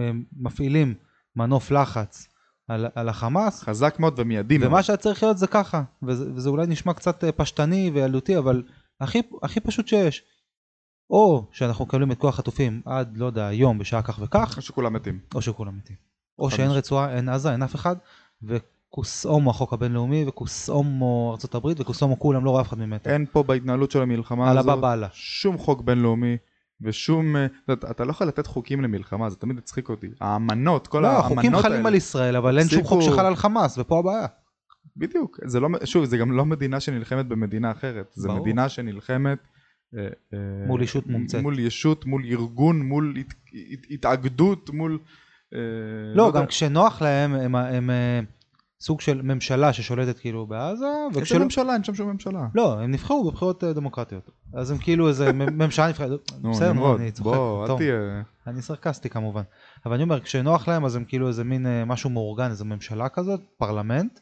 אה, מפעילים מנוף לחץ על, על החמאס, חזק מאוד ומיידי מאוד. ומה שהיה צריך להיות זה ככה, וזה, וזה אולי נשמע קצת אה, פשטני וילדותי, אבל הכי, הכי פשוט שיש. או שאנחנו מקבלים את כוח החטופים עד, לא יודע, היום בשעה כך וכך, או שכולם מתים. או שכולם מתים. או שאין. רצועה, אין עזה, אין אף אחד, וכוסאומו החוק הבינלאומי, וכוסאומו הברית, וכוסאומו כולם, לא רואה אף אחד ממטר. אין פה בהתנהלות של המלחמה על הזאת. שום חוק בינלאומי ושום... אה, אתה יודע, לא יכול לתת חוקים למלחמה, זה תמיד הצחיק אותי. האמנות, כל לא, האמנות החוקים חלים האלה. על ישראל, אבל אין שום חוק שחל על חמאס, ופה הבעיה. בדיוק, זה לא, שוב, זה גם לא מדינה שנלחמת במדינה אחרת, זה ברור. מדינה שנלחמת אה, אה, מול ישות מומצאת. מול ישות, מול ארגון, מול הת, הת, התאגדות, מול... לא, יודע, גם כשנוח להם, הם- הם אה, סוג של ממשלה ששולטת כאילו בעזה, איזה. ממשלה? אין שם שום ממשלה. לא, הם נבחרו בבחירות אה, דמוקרטיות. אז הם כאילו איזה ממשלה נבחרת. בסדר, אני צוחק. בוא, אל. תהיה... אני סרקסטי כמובן. אבל אני אומר, כשנוח להם אז הם כאילו איזה מין אה, משהו מאורגן, איזה ממשלה כזאת, פרלמנט,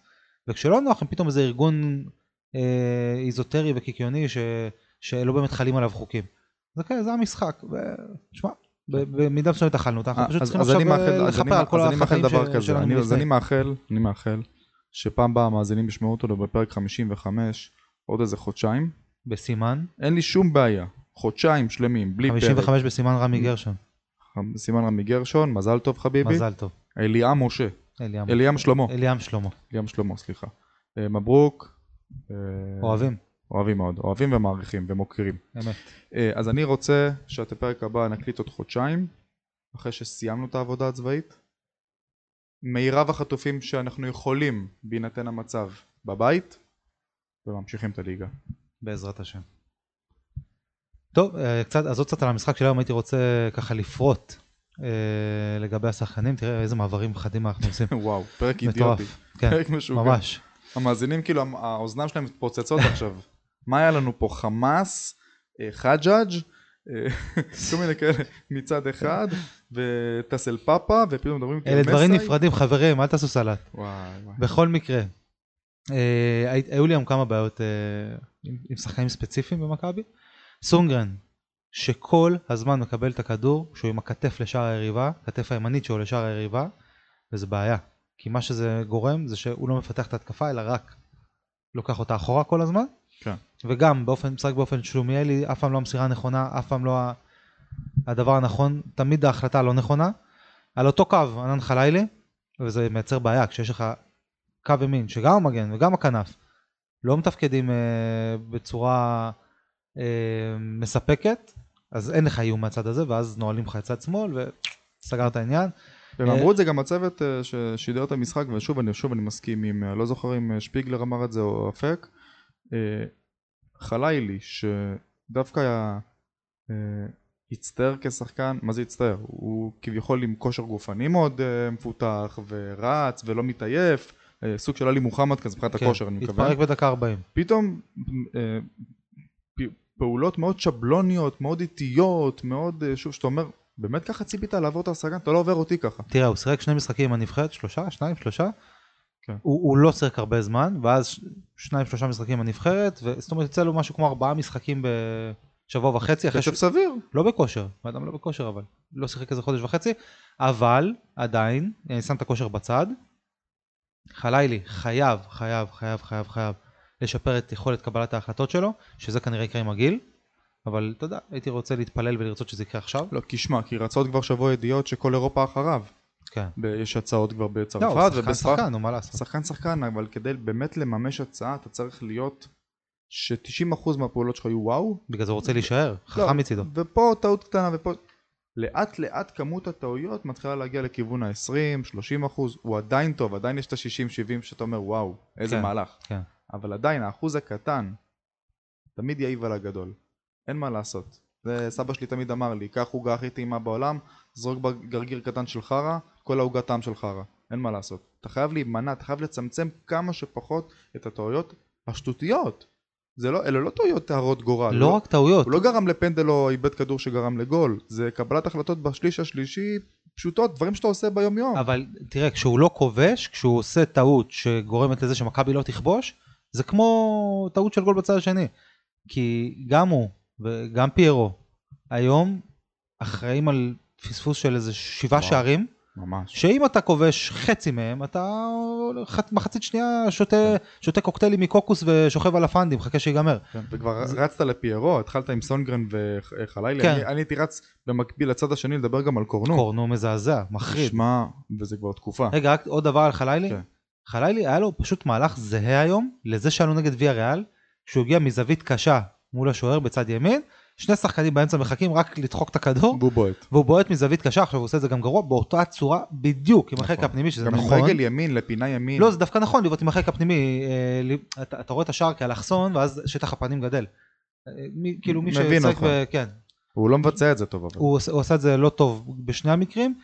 וכשלא נוח הם פתאום איזה ארגון אה, איזוטרי וקיקיוני ש, שלא באמת חלים עליו חוקים. זה כן, זה המשחק. ותשמע, ב- במידה מסוימת אכלנו אותה, אנחנו אה, פשוט אז- צריכים עכשיו מאחל- אה, לכפר על כל החטאים שלנו אז. אני מאחל, אני מאחל, שפעם באה המאזינים ישמעו אותנו בפרק 55, עוד איזה חודשיים, בסימן, אין לי שום בעיה, חודשיים שלמים, בלי פרק, 55 בסימן רמי גרשון. סימן רמי גרשון, מזל טוב חביבי, מזל טוב. אליעם משה. אליעם שלמה, אליאם שלמה. אליעם שלמה, סליחה, אה, מברוק, אוהבים, אוהבים מאוד, אוהבים ומעריכים ומוקירים. אמת. אה, אז אני רוצה שאת הפרק הבא נקליט עוד חודשיים, אחרי שסיימנו את העבודה הצבאית. מירב החטופים שאנחנו יכולים, בהינתן המצב, בבית, וממשיכים את הליגה. בעזרת השם. טוב, אה, קצת, אז עוד קצת על המשחק של היום הייתי רוצה ככה לפרוט אה, לגבי השחקנים, תראה איזה מעברים חדים אנחנו עושים. וואו, פרק אידיוטי. מטורף, כן, פרק משוגע. ממש. המאזינים, כאילו, האוזניים שלהם מתפוצצות עכשיו. מה היה לנו פה? חמאס, אה, חג'אג', אה, כל מיני כאלה מצד אחד, וטסל פאפה, ופתאום מדברים איתי על אלה דברים מסאי. נפרדים, חברים, אל תעשו סלט. וואי וואי. בכל מקרה, אה, הי- היו לי היום כמה בעיות אה, עם עם שחקנים ספציפיים במכבי. סונגרן, שכל הזמן מקבל את הכדור, שהוא עם הכתף לשער היריבה, הכתף הימנית שלו לשער היריבה, וזה בעיה. כי מה שזה גורם זה שהוא לא מפתח את ההתקפה, אלא רק לוקח אותה אחורה כל הזמן. כן. וגם באופן, משחק באופן שלומיאלי, אף פעם לא המסירה הנכונה, אף פעם לא הדבר הנכון, תמיד ההחלטה הלא נכונה. על אותו קו, ענן חלילי, וזה מייצר בעיה, כשיש לך קו ימין, שגם המגן וגם הכנף, לא מתפקדים אה, בצורה אה, מספקת, אז אין לך איום מהצד הזה, ואז נועלים לך את צד שמאל, וסגר את העניין. והם אה, אמרו את זה גם הצוות אה, ששידר את המשחק, ושוב אני, שוב אני מסכים עם, אה, לא זוכר אם שפיגלר אמר את זה או אפק, חלילי שדווקא היה, אה, הצטער כשחקן, מה זה הצטער? הוא כביכול עם כושר גופני מאוד אה, מפותח ורץ ולא מתעייף, אה, סוג של עלי מוחמד כזה מבחינת כן, הכושר אני מקווה. התפרק בדקה 40. פתאום אה, פ- פעולות מאוד שבלוניות, מאוד איטיות, מאוד, אה, שוב, שאתה אומר, באמת ככה ציפית לעבור את השחקן? אתה לא עובר אותי ככה. תראה, הוא שיחק שני משחקים עם הנבחרת, שלושה, שניים, שלושה. כן. הוא, הוא לא שיחק הרבה זמן, ואז ש- שניים, שלושה משחקים עם הנבחרת, וזאת אומרת, יצא לו משהו כמו ארבעה משחקים בשבוע וחצי, קצב ש... סביר. לא בכושר, האדם לא בכושר אבל, לא שיחק איזה חודש וחצי, אבל עדיין, אני שם את הכושר בצד, חלילי חייב, חייב, חייב, חייב, חייב לשפר את יכולת קבלת ההחלטות שלו, שזה כנראה יקרה עם הגיל, אבל אתה יודע, הייתי רוצה להתפלל ולרצות שזה יקרה עכשיו. לא, כי שמע, כי רצות כבר שבוע ידיעות שכל אירופה אחריו. כן. יש הצעות כבר בצרפת לא, הוא שחקן ובספרד. שחקן, נו מה לעשות. שחקן שחקן, אבל כדי באמת לממש הצעה אתה צריך להיות ש-90% מהפעולות שלך יהיו וואו. בגלל זה הוא רוצה להישאר, לא, חכם מצידו. ופה טעות קטנה ופה... לאט לאט כמות הטעויות מתחילה להגיע לכיוון ה-20, 30 אחוז, הוא עדיין טוב, עדיין יש את ה-60-70 שאתה אומר וואו, איזה כן, מהלך. כן. אבל עדיין האחוז הקטן תמיד יעיב על הגדול, אין מה לעשות. זה סבא שלי תמיד אמר לי, קח עוגה הכי טעימה בעולם, זרוק גרגיר קטן של חרא, כל העוגה טעם של חרא, אין מה לעשות. אתה חייב להימנע, אתה חייב לצמצם כמה שפחות את הטעויות השטותיות. זה לא, אלה לא טעויות הרות גורל. לא רק טעויות, הוא לא גרם לפנדל או איבד כדור שגרם לגול, זה קבלת החלטות בשליש השלישי, פשוטות, דברים שאתה עושה ביום יום. אבל תראה, כשהוא לא כובש, כשהוא עושה טעות שגורמת לזה שמכבי לא תכבוש, זה כמו טעות של גול בצד השני. כי גם הוא וגם פיירו היום אחראים על פספוס של איזה שבעה. שערים, ממש. שאם אתה כובש חצי מהם, אתה מחצית שנייה שותה, שותה קוקטיילים מקוקוס ושוכב על הפנדי, מחכה שיגמר. כן, וכבר רצת לפיירו, התחלת עם סונגרן וחלילי, כן. אני, אני הייתי רץ במקביל לצד השני לדבר גם על קורנו. קורנו מזעזע, מחריד. שמע, וזה כבר תקופה. רגע, רק עוד דבר על חלילי. כן. חלילי היה לו פשוט מהלך זהה היום לזה שהיה לו נגד ויה ריאל, שהוא הגיע מזווית קשה מול השוער בצד ימין, שני שחקנים באמצע מחכים רק לדחוק את הכדור, בוא בועט. והוא בועט מזווית קשה, עכשיו הוא עושה את זה גם גרוע, באותה צורה בדיוק עם החלק נכון. הפנימי, שזה גם נכון. עם רגל ימין לפינה ימין. לא, זה דווקא נכון לבעוט עם החלק הפנימי, אה, אתה, רואה את השער כאלכסון, ואז שטח הפנים גדל. אה, מי, כאילו מי שצריך. ו- כן, הוא לא מבצע את זה טוב הוא עשה את זה לא טוב בשני המקרים,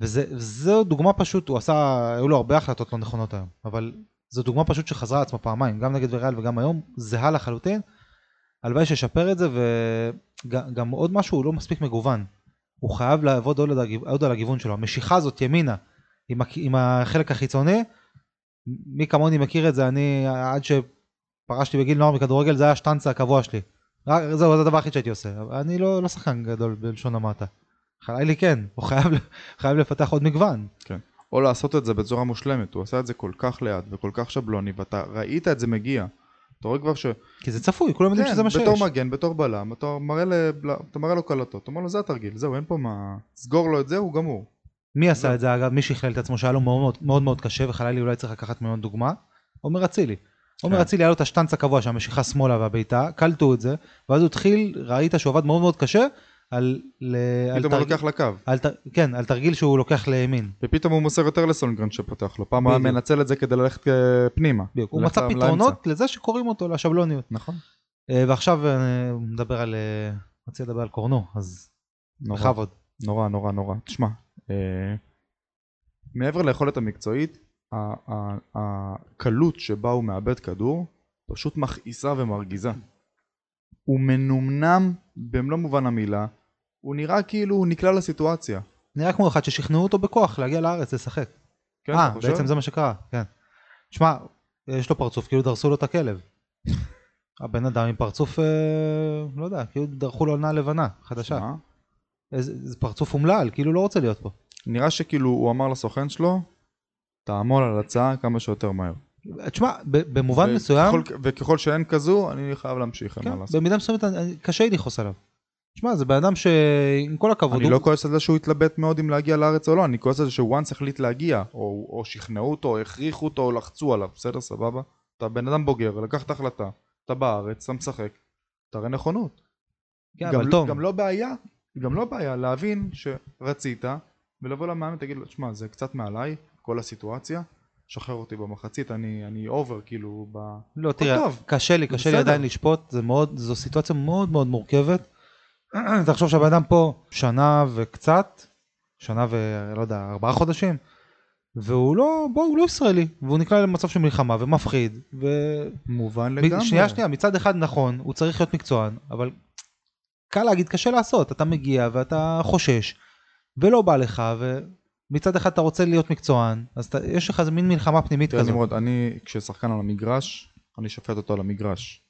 וזו דוגמה פשוט, הוא עשה, היו לו הרבה החלטות לא נכונות היום, אבל זו דוגמה פשוט שחזרה על עצמה פעמיים, גם נגד וריאל וגם היום, זהה לחלוטין. הלוואי שישפר את זה, וגם עוד משהו, הוא לא מספיק מגוון. הוא חייב לעבוד עוד, על הגיו- עוד על הגיוון שלו. המשיכה הזאת ימינה, עם, הכ- עם החלק החיצוני, מי כמוני מכיר את זה, אני עד שפרשתי בגיל נוער מכדורגל, זה היה השטנץ הקבוע שלי. רק, זהו, זה הדבר היחיד שהייתי עושה. אני לא, לא שחקן גדול בלשון המעטה. חלילי כן, הוא חייב, חייב לפתח עוד מגוון. או לעשות את זה בצורה מושלמת, הוא עשה את זה כל כך לאט וכל כך שבלוני, ואתה ראית את זה מגיע. אתה רואה כבר ש... כי זה צפוי, כולם יודעים כן, שזה מה שיש. בתור מגן, בתור בלם, אתה מראה, ל... אתה מראה לו קלטות, אתה אומר לו זה התרגיל, זהו, אין פה מה... סגור לו את זה, הוא גמור. מי עשה את זה אגב? מי שכלל את עצמו שהיה לו מאוד מאוד, מאוד, מאוד קשה וחלילי אולי צריך לקחת ממנו דוגמה? עומר אצילי. עומר כן. אצילי היה לו את השטנץ הקבוע שהמשיכה שמאלה והבעיטה, קלטו את זה, ואז הוא התחיל, ראית שהוא עבד מאוד מאוד קשה על... פתאום הוא לוקח לקו, על. כן, על תרגיל שהוא לוקח לימין. ופתאום הוא מוסר יותר לסונגרן שפותח לו, פעם הוא היה. מנצל את זה כדי ללכת אה, פנימה. הוא מצא לאמצע. פתרונות לזה שקוראים אותו לשבלוניות. נכון. אה, ועכשיו אה, הוא מדבר על... אה, רציתי לדבר על קורנו, אז נורא, בכבוד. נורא, נורא, נורא. תשמע, אה, מעבר ליכולת המקצועית, הקלות שבה הוא מאבד כדור, פשוט מכעיסה ומרגיזה. הוא מנומנם במלוא מובן המילה, הוא נראה כאילו הוא נקלע לסיטואציה. נראה כמו אחד ששכנעו אותו בכוח להגיע לארץ לשחק. כן, אה, אתה חושב? בעצם זה מה שקרה, כן. שמע, יש לו פרצוף כאילו דרסו לו את הכלב. הבן אדם עם פרצוף, אה, לא יודע, כאילו דרכו לו עונה לבנה, חדשה. איזה פרצוף אומלל, כאילו לא רוצה להיות פה. נראה שכאילו הוא אמר לסוכן שלו, תעמול על הצעה כמה שיותר מהר. תשמע, במובן וככל- מסוים, וככל שאין כזו, אני חייב להמשיך, אין כן, מה לעשות. במידה מסוימת קשה לי לכעוס עליו. תשמע, זה בן אדם שעם כל הכבוד, אני הוא- לא כועס על זה שהוא התלבט מאוד אם להגיע לארץ או לא, אני כועס על זה once החליט להגיע, או, או שכנעו אותו, או הכריחו אותו, או לחצו עליו, בסדר, סבבה? אתה בן אדם בוגר, לקח את ההחלטה, אתה בארץ, אתה משחק, תראה נכונות. כן, גם, אבל טוב, גם לא בעיה, גם לא בעיה להבין שרצית, ולבוא למאמן ותגיד לו, שמע, זה קצת מעליי, כל הסיטואציה, שחרר אותי במחצית, אני, אני אובר, כאילו, ב... לא, תראה, טוב, קשה לי, קשה לי בסדר. עדיין לשפוט, זה מאוד, זו סיטואציה מאוד מאוד מורכבת. תחשוב שהבן אדם פה שנה וקצת, שנה ולא יודע, ארבעה חודשים, והוא לא, בוא, הוא לא ישראלי, והוא נקלע למצב של מלחמה ומפחיד, ו... מובן לגמרי. שנייה שנייה, מצד אחד נכון, הוא צריך להיות מקצוען, אבל קל להגיד, קשה לעשות, אתה מגיע ואתה חושש, ולא בא לך, ומצד אחד אתה רוצה להיות מקצוען, אז אתה, יש לך איזה מין מלחמה פנימית כזאת. נמרוד, אני, כששחקן על המגרש, אני שופט אותו על המגרש.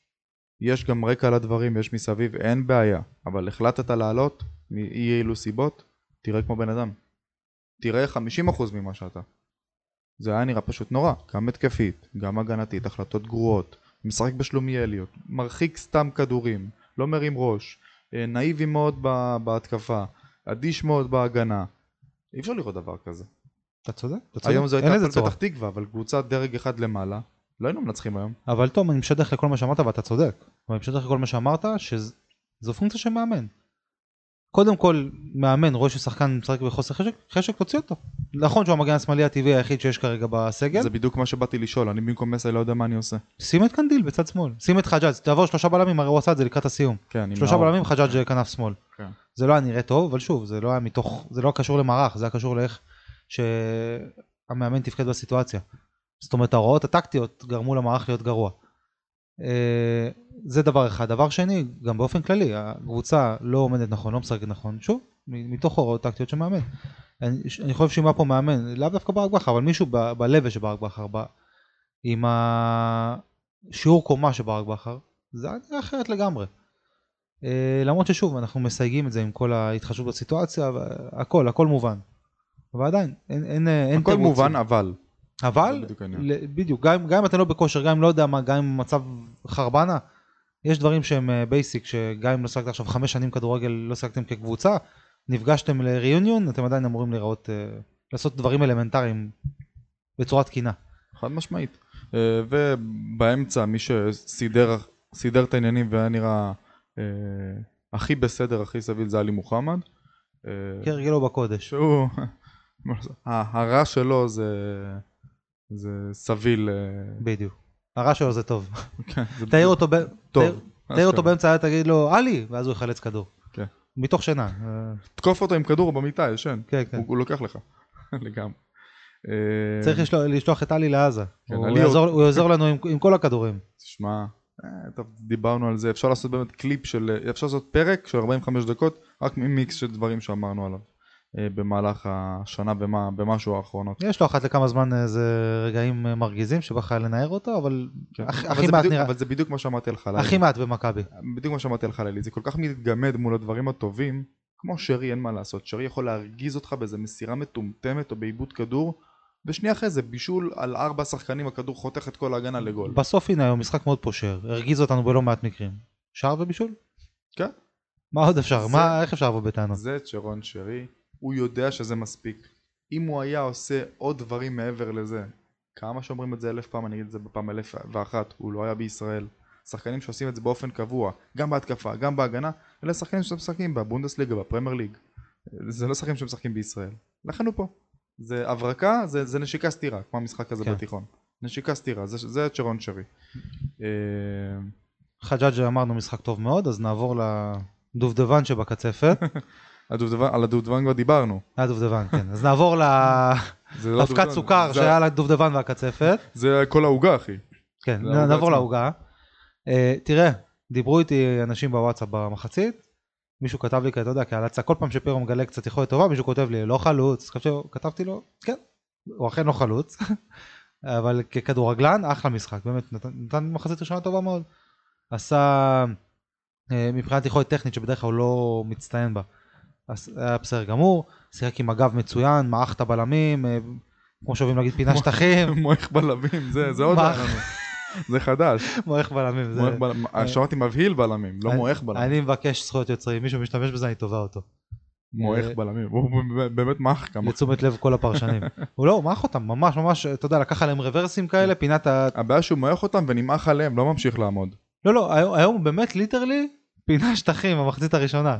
יש גם רקע לדברים, יש מסביב, אין בעיה. אבל החלטת לעלות, מאי אילו סיבות, תראה כמו בן אדם. תראה 50% ממה שאתה. זה היה נראה פשוט נורא, גם התקפית, גם הגנתית, החלטות גרועות, משחק בשלומיאליות, מרחיק סתם כדורים, לא מרים ראש, אה, נאיבי מאוד בהתקפה, אדיש מאוד בהגנה. אי אפשר לראות דבר כזה. אתה צודק, אתה צודק. היום זו הייתה הפועל. פתח תקווה, אבל קבוצת דרג אחד למעלה, לא היינו מנצחים היום. אבל תום, אני משדך לכל מה שאמרת ואתה צודק. אבל אני משדך לכל מה שאמרת שזו פונקציה של מאמן. קודם כל, מאמן רואה ששחקן משחק בחוסר חשק, חשק תוציא אותו. נכון שהוא המגן השמאלי הטבעי היחיד שיש כרגע בסגל, זה בדיוק מה שבאתי לשאול, אני במקום מסי לא יודע מה אני עושה. שים את קנדיל בצד שמאל, שים את חג'אג', תעבור שלושה בלמים, הרי הוא עשה את זה לקראת הסיום. כן, שלושה נאור. בלמים, חג'אג' כנף שמאל. כן. זה לא היה נראה טוב, אבל שוב, זה לא היה מתוך, זה לא היה קשור למערך, זה היה קשור לאיך שהמאמן תפקד בסיטואציה. זאת אומרת, ההוראות הטקטיות גרמו למערך להיות גרוע. אה, זה דבר אחד. דבר שני, גם באופן כללי, הקבוצה לא עומדת נכון, לא משחקת נכון, שוב, מתוך הוראות טקטיות של מאמן. אני, אני חושב שאם היה פה מאמן, לאו דווקא ברק בכר, אבל מישהו ב- ב-level של ברק בכר, ב- עם השיעור קומה של ברק בכר, זה היה נראה אחרת לגמרי. אה, למרות ששוב, אנחנו מסייגים את זה עם כל ההתחשבות בסיטואציה, והכל, הכל מובן. אבל עדיין, אין, אין, אין הכל תירוצים. מובן, אבל. אבל, בדיוק. ל- בדיוק, גם, גם אם אתה לא בכושר, גם אם לא יודע מה, גם אם מצב חרבנה, יש דברים שהם basic, שגם אם לא שיחקת עכשיו חמש שנים כדורגל, לא שיחקתם כקבוצה, נפגשתם ל reunion, אתם עדיין אמורים להיראות, אה, לעשות דברים אלמנטריים בצורה תקינה. חד משמעית. אה, ובאמצע מי שסידר סידר את העניינים והיה נראה אה, הכי בסדר, הכי סביר זה עלי מוחמד. אה, כהרגלו בקודש. שהוא, הרע שלו זה, זה סביל, אה, בדיוק. הרע שלו זה טוב. כן, תעיר אותו, ב-. תעיר- תעיר אותו אשכרה. באמצע, היה תגיד לו, עלי, ואז הוא יחלץ כדור. כן. מתוך שינה. אה, תקוף אותו עם כדור במיטה, ישן. כן, כן. הוא, הוא לוקח לך, לגמרי. אה, צריך לשלוח- לשלוח את עלי לעזה. כן, הוא יעזור- הוא יעזור לנו עם- עם כל הכדורים. תשמע, טוב, דיברנו על זה, אפשר לעשות באמת קליפ של, אפשר לעשות פרק של 45 דקות, רק ממיקס של דברים שאמרנו עליו במהלך השנה ומה, במשהו האחרונות. יש לו אחת לכמה זמן איזה רגעים אה, מרגיזים שבא לך לנער אותו, אבל כן. הכי- זה מעט בדיוק- נראה- אבל זה בדיוק מה שאמרתי על חלילי. הכי מעט במכבי. בדיוק מה שאמרתי על חלילי, זה כל כך מתגמד מול הדברים הטובים, כמו שרי אין מה לעשות, שרי יכול להרגיז אותך באיזה מסירה מטומטמת או בעיבוד כדור, ושנייה אחרי זה בישול על ארבע שחקנים הכדור חותך את כל ההגנה לגול. בסוף הנה היום משחק מאוד פושר, הרגיז אותנו בלא מעט מקרים. שער ובישול? כן. מה עוד אפשר? זה- מה, איך אפשר לבוא בטענות? זה צ'רון שרי, הוא יודע שזה מספיק. אם הוא היה עושה עוד דברים מעבר לזה, כמה שאומרים את זה אלף פעם, אני אגיד את זה בפעם אלף ואחת, הוא לא היה בישראל. שחקנים שעושים את זה באופן קבוע, גם בהתקפה, גם בהגנה, אלה שחקנים שמשחקים בבונדסליגה, בפרמייר ליג. זה לא שחקנים שמשחקים בישראל. לכן הוא פה. זה הברקה, זה, זה נשיקה סטירה, כמו המשחק הזה כן. בתיכון. נשיקה סטירה, זה, זה צ'רון שרי. אה, חג'אג' אמרנו משחק טוב מאוד, אז נעבור לדובדבן שבקצפת. הדובדבן, על הדובדבן כבר דיברנו. היה דובדבן, כן. אז נעבור לא לאבקת הדובדבן, סוכר שהיה לדובדבן והקצפת. זה כל העוגה אחי. כן, נעבור. לעוגה. אה, תראה, דיברו איתי אנשים בוואטסאפ במחצית, מישהו כתב לי, אתה יודע, כהלצה, כל פעם שפירו מגלה קצת יכולת טובה, מישהו כותב לי, לא חלוץ, כתבתי- לו, כן, הוא אכן לא חלוץ, אבל ככדורגלן, אחלה משחק, באמת, נתן, נתן מחצית ראשונה טובה מאוד. עשה, אה, מבחינת יכולת טכנית שבדרך כלל הוא לא מצטיין בה, היה בסדר גמור, שיחק עם הגב מצוין, מעך את הבלמים, אה, כמו שאוהבים להגיד פינה שטחים, מועך בלמים, זה, זה עוד? היה לנו. זה חדש. מועך בלמים. מועך בלמים. אה, שמעתי מבהיל בלמים, לא מועך בלמים. אני מבקש זכויות יוצרים, מישהו משתמש בזה, אני תובע אותו. מועך אה, בלמים. הוא באמת מעך כמה. לתשומת לב כל הפרשנים. הוא לא, הוא מעך אותם, ממש ממש, אתה יודע, לקח עליהם רוורסים כאלה, פינת ה... הבעיה שהוא מועך אותם ונמעך עליהם, לא ממשיך לעמוד. לא, לא, היום- הוא באמת ליטרלי פינה שטחים במחצית הראשונה.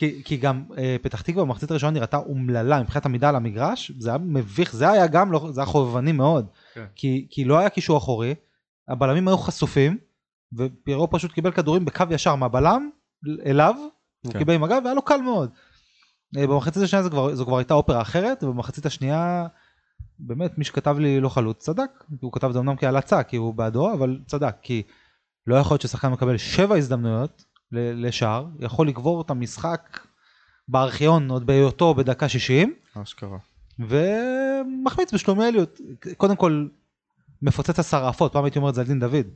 כי, כי גם אה, פתח תקווה במחצית הראשונה נראתה אומללה מבחינת עמידה על המגרש, זה היה מביך, זה היה גם, לא, זה היה חובבני מאוד. כן. כי, כי לא היה קישור אחורי, הבלמים היו חשופים, ופירו פשוט קיבל כדורים בקו ישר מהבלם אליו, כן. קיבל עם הגב, והיה לו קל מאוד. אה, במחצית השנייה זו כבר, זו כבר הייתה אופרה אחרת, ובמחצית השנייה, באמת מי שכתב לי לא חלוץ צדק, הוא כתב את זה אמנם כהלצה, כי הוא בעדו, אבל צדק, כי לא יכול להיות ששחקן מקבל שבע הזדמנויות לשער, יכול לגבור את המשחק בארכיון עוד בהיותו בדקה 60, אשכרה. ומחמיץ בשלומיאליות. קודם כל, מפוצץ השרעפות, פעם הייתי אומר את זה על דין דוד.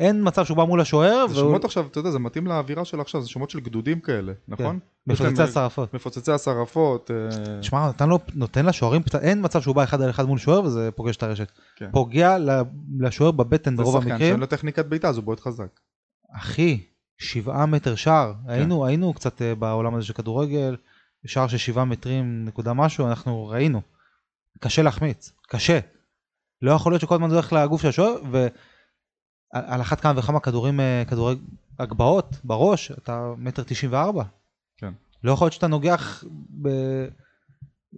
אין מצב שהוא בא מול השוער, זה והוא שמות עכשיו, אתה יודע, זה מתאים לאווירה של עכשיו, זה שמות של גדודים כאלה, נכון? יש להם, מפוצצי אה, השרעפות. מפוצצי השרפות. אה, תשמע, נותן, לו, נותן לשוערים, אין מצב שהוא בא אחד על אחד מול שוער וזה פוגש את הרשת. כן. פוגע לשוער בבטן זה ברוב שחקן המקרים. שאין לו טכניקת בעיטה, אז הוא בועט חזק. אחי, שבעה מטר שער. כן. היינו, היינו קצת אה, בעולם הזה של כדורגל, שער של שבעה מטרים נקודה משהו, אנחנו ראינו. קשה להחמיץ, קשה. לא יכול להיות שכל הזמן זה הולך לגוף של השוער, ועל על אחת כמה וכמה כדורים, אה, כדורי הגבהות בראש, אתה מטר תשעים וארבע. כן. לא יכול להיות שאתה נוגח, ב...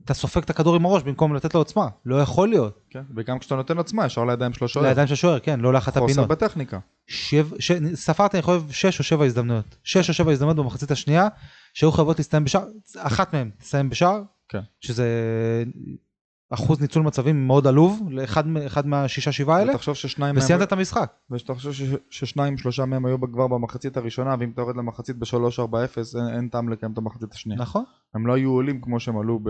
אתה סופג את הכדור עם הראש במקום לתת לו עוצמה. לא יכול להיות. כן, וגם כשאתה נותן עוצמה, ישר לידיים של השוער. לידיים של השוער, כן, לא לאחת חוסר הפינות. בטכניקה. שב, ש... ספרתי אני חושב שש או שבע הזדמנויות. שש או שבע הזדמנויות במחצית השנייה שהיו חייבות להסתיים בשער, אחת מהן תסתיים בשער, כן. שזה אחוז ניצול מצבים מאוד עלוב לאחד אחד מהשישה שבעה האלה, ותחשוב ששניים מהם... וסיימת את המשחק. ותחשוב ש- ששניים, שלושה מהם היו כבר במחצית הראשונה, ואם אתה יורד למחצית ב-3-4-0, אין, אין טעם לקיים את המחצית השנייה. נכון, הם לא היו עולים כמו שהם עלו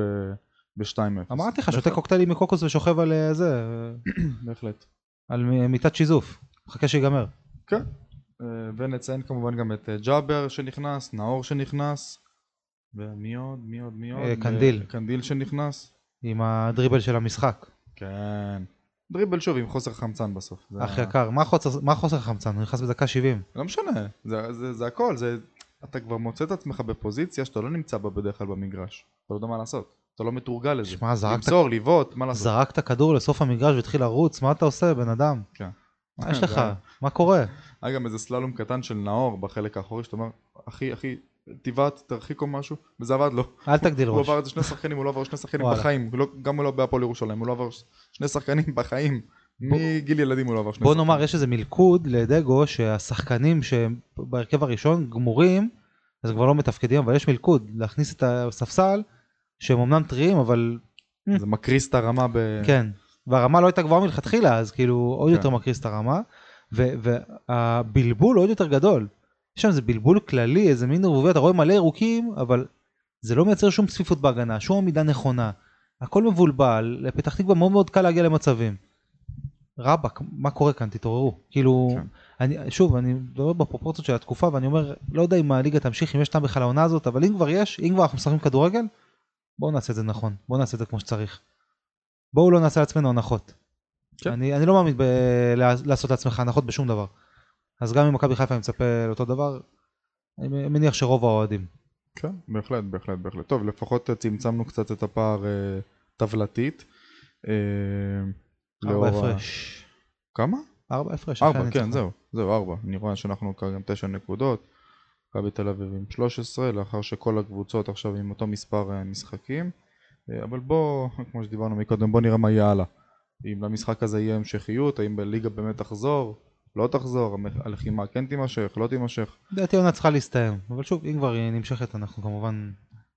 ב-2-0. אמרתי לך, שותה קוקטיילים מקוקוס ושוכב על אה, זה, בהחלט. על מיטת שיזוף, מחכה שיגמר. כן. אה, ונציין כמובן גם את אה, ג'אבר שנכנס, נאור שנכנס, ומי עוד? מי עוד? מי עוד? אה, קנדיל. אה, קנדיל שנכנס. עם הדריבל של המשחק. כן. דריבל שוב עם חוסר חמצן בסוף. זה אח ה- יקר, מה חוסר- מה חוסר חמצן? הוא נכנס בדקה 70. לא משנה, זה, זה, זה הכל, זה... אתה כבר מוצא את עצמך בפוזיציה שאתה לא נמצא בה בדרך כלל במגרש. אתה לא יודע מה לעשות. אתה לא מתורגל לזה. שמע, זרקת- למסור, לבעוט, מה לעשות? זרקת כדור לסוף המגרש והתחיל לרוץ, מה אתה עושה בן אדם? כן. מה יש לך? מה קורה? היה גם איזה סללום קטן של נאור בחלק האחורי, שאתה אומר, אחי, אחי, תבעט, תרחיק או משהו, וזה עבד לו. אל תגדיל הוא ראש. עבר את זה שני שחקנים, הוא לא עבר שני שחקנים. בחיים. הוא לא- גם הוא לא בהפועל ירושלים, הוא לא עבר שני שחקנים בחיים. מגיל ילדים הוא לא עבר שני בוא שחקנים. נאמר, יש איזה מלכוד לדגו שהשחקנים שהם בהרכב הראשון גמורים, אז כבר לא מתפקדים, אבל יש מלכוד להכניס את הספסל, שהם אמנם טריים, אבל זה מקריס את הרמה ב... כן. והרמה לא הייתה גבוהה מלכתחילה, אז כאילו עוד כן. יותר מקריס את הרמה. והבלבול עוד יותר גדול. יש שם איזה בלבול כללי, איזה מין ערבוביה, אתה רואה מלא ירוקים, אבל זה לא מייצר שום צפיפות בהגנה, שום עמידה נכונה. הכל מבולבל, לפתח תקווה מאוד מאוד קל להגיע למצבים. רבאק, מה קורה כאן? תתעוררו. כאילו, כן. אני, שוב, אני מדבר בפרופורציות של התקופה, ואני אומר, לא יודע אם הליגה תמשיך, אם יש טעם בכלל העונה הזאת, אבל אם כבר יש, אם כבר אנחנו משחקים כדורגל, בואו נעשה את זה נכון, בואו נעשה את זה כמו שצריך. בואו לא נעשה לעצמנו הנחות. כן. אני, אני לא מאמין ב- לעשות לעצמך הנחות בשום דבר. אז גם אם מכבי חיפה אני מצפה לאותו דבר, אני מניח שרוב האוהדים. כן, בהחלט, בהחלט, בהחלט. טוב, לפחות צמצמנו קצת את הפער אה, טבלתית. אה, לאור ארבע ה- הפרש. כמה? ארבע הפרש. ארבע, כן, הניצחון. זהו, זהו, ארבע. אני רואה שאנחנו כרגע עם תשע נקודות. מכבי תל אביב עם 13, לאחר שכל הקבוצות עכשיו עם אותו מספר אה, משחקים. אה, אבל בוא, כמו שדיברנו מקודם, בוא נראה מה יהיה הלאה. אם למשחק הזה יהיה המשכיות, האם בליגה באמת תחזור, לא תחזור, הלחימה כן תימשך, לא תימשך. לדעתי העונה צריכה להסתיים, אבל שוב, אם כבר היא נמשכת, אנחנו כמובן...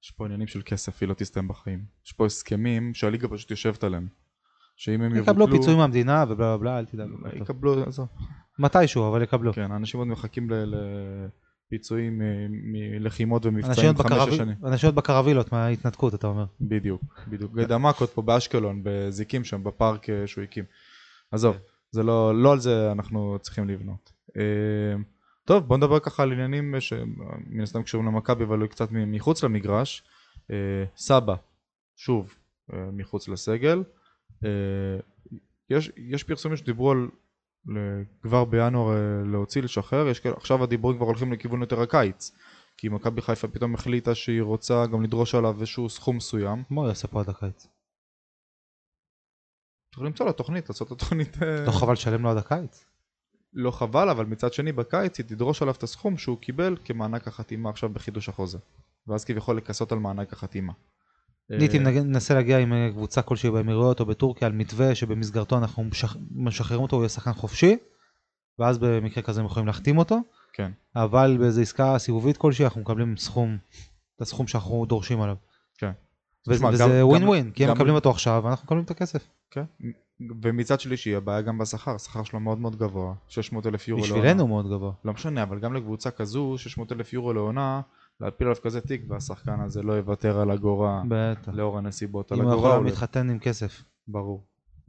יש פה עניינים של כסף, היא לא תסתיים בחיים. יש פה הסכמים שהליגה פשוט יושבת עליהם. שאם הם יקבלו יבוטלו... פיצויים מהמדינה ובלה בלה אל תדאג. יקבלו, עזוב. מתישהו, אבל יקבלו. כן, האנשים עוד מחכים לפיצויים מלחימות אנשים ומבצעים חמש שנים. אנשים עוד בקרווילות מההתנתקות, אתה אומר. בדיוק, בדיוק. גדמקות פה באשקלון, בזיקים שם, בפארק אה, שהוא הקים. עזוב, זה לא, לא על זה אנחנו צריכים לבנות. אה, טוב, בוא נדבר ככה על עניינים שמן הסתם קשורים למכבי, אבל קצת מ- מחוץ למגרש. אה, סבא, שוב, אה, מחוץ לסגל. יש, יש פרסומים שדיברו על כבר בינואר להוציא, לשחרר, יש עכשיו הדיבורים כבר הולכים לכיוון יותר הקיץ. כי מכבי חיפה פתאום החליטה שהיא רוצה גם לדרוש עליו איזשהו סכום מסוים. מה הוא יעשה פה עד הקיץ? צריך למצוא לו תוכנית, לעשות לו תוכנית... אה, לא חבל לשלם לו עד הקיץ? לא חבל, אבל מצד שני בקיץ היא תדרוש עליו את הסכום שהוא קיבל כמענק החתימה עכשיו בחידוש החוזה. ואז כביכול לכסות על מענק החתימה. לעיתים אה, ננסה להגיע עם אה, קבוצה כלשהי באמירויות או בטורקיה על מתווה שבמסגרתו אנחנו משח- משחררים אותו, הוא יהיה שחקן חופשי, ואז במקרה כזה הם יכולים להחתים אותו, כן, אבל באיזו עסקה סיבובית כלשהי אנחנו מקבלים סכום, את הסכום שאנחנו דורשים עליו. וזה ווין ווין, כי הם מקבלים אותו עכשיו ואנחנו מקבלים את הכסף. כן. ומצד שלישי הבעיה גם בשכר, השכר שלו מאוד מאוד גבוה, 600 אלף יורו לעונה. בשבילנו מאוד גבוה. לא משנה, אבל גם לקבוצה כזו, 600 אלף יורו לעונה, להפיל עליו כזה תיק, והשחקן הזה לא יוותר על אגורה בטח. לאור הנסיבות. על אם הוא אגורה יכול לא- להתחתן עם כסף. ברור,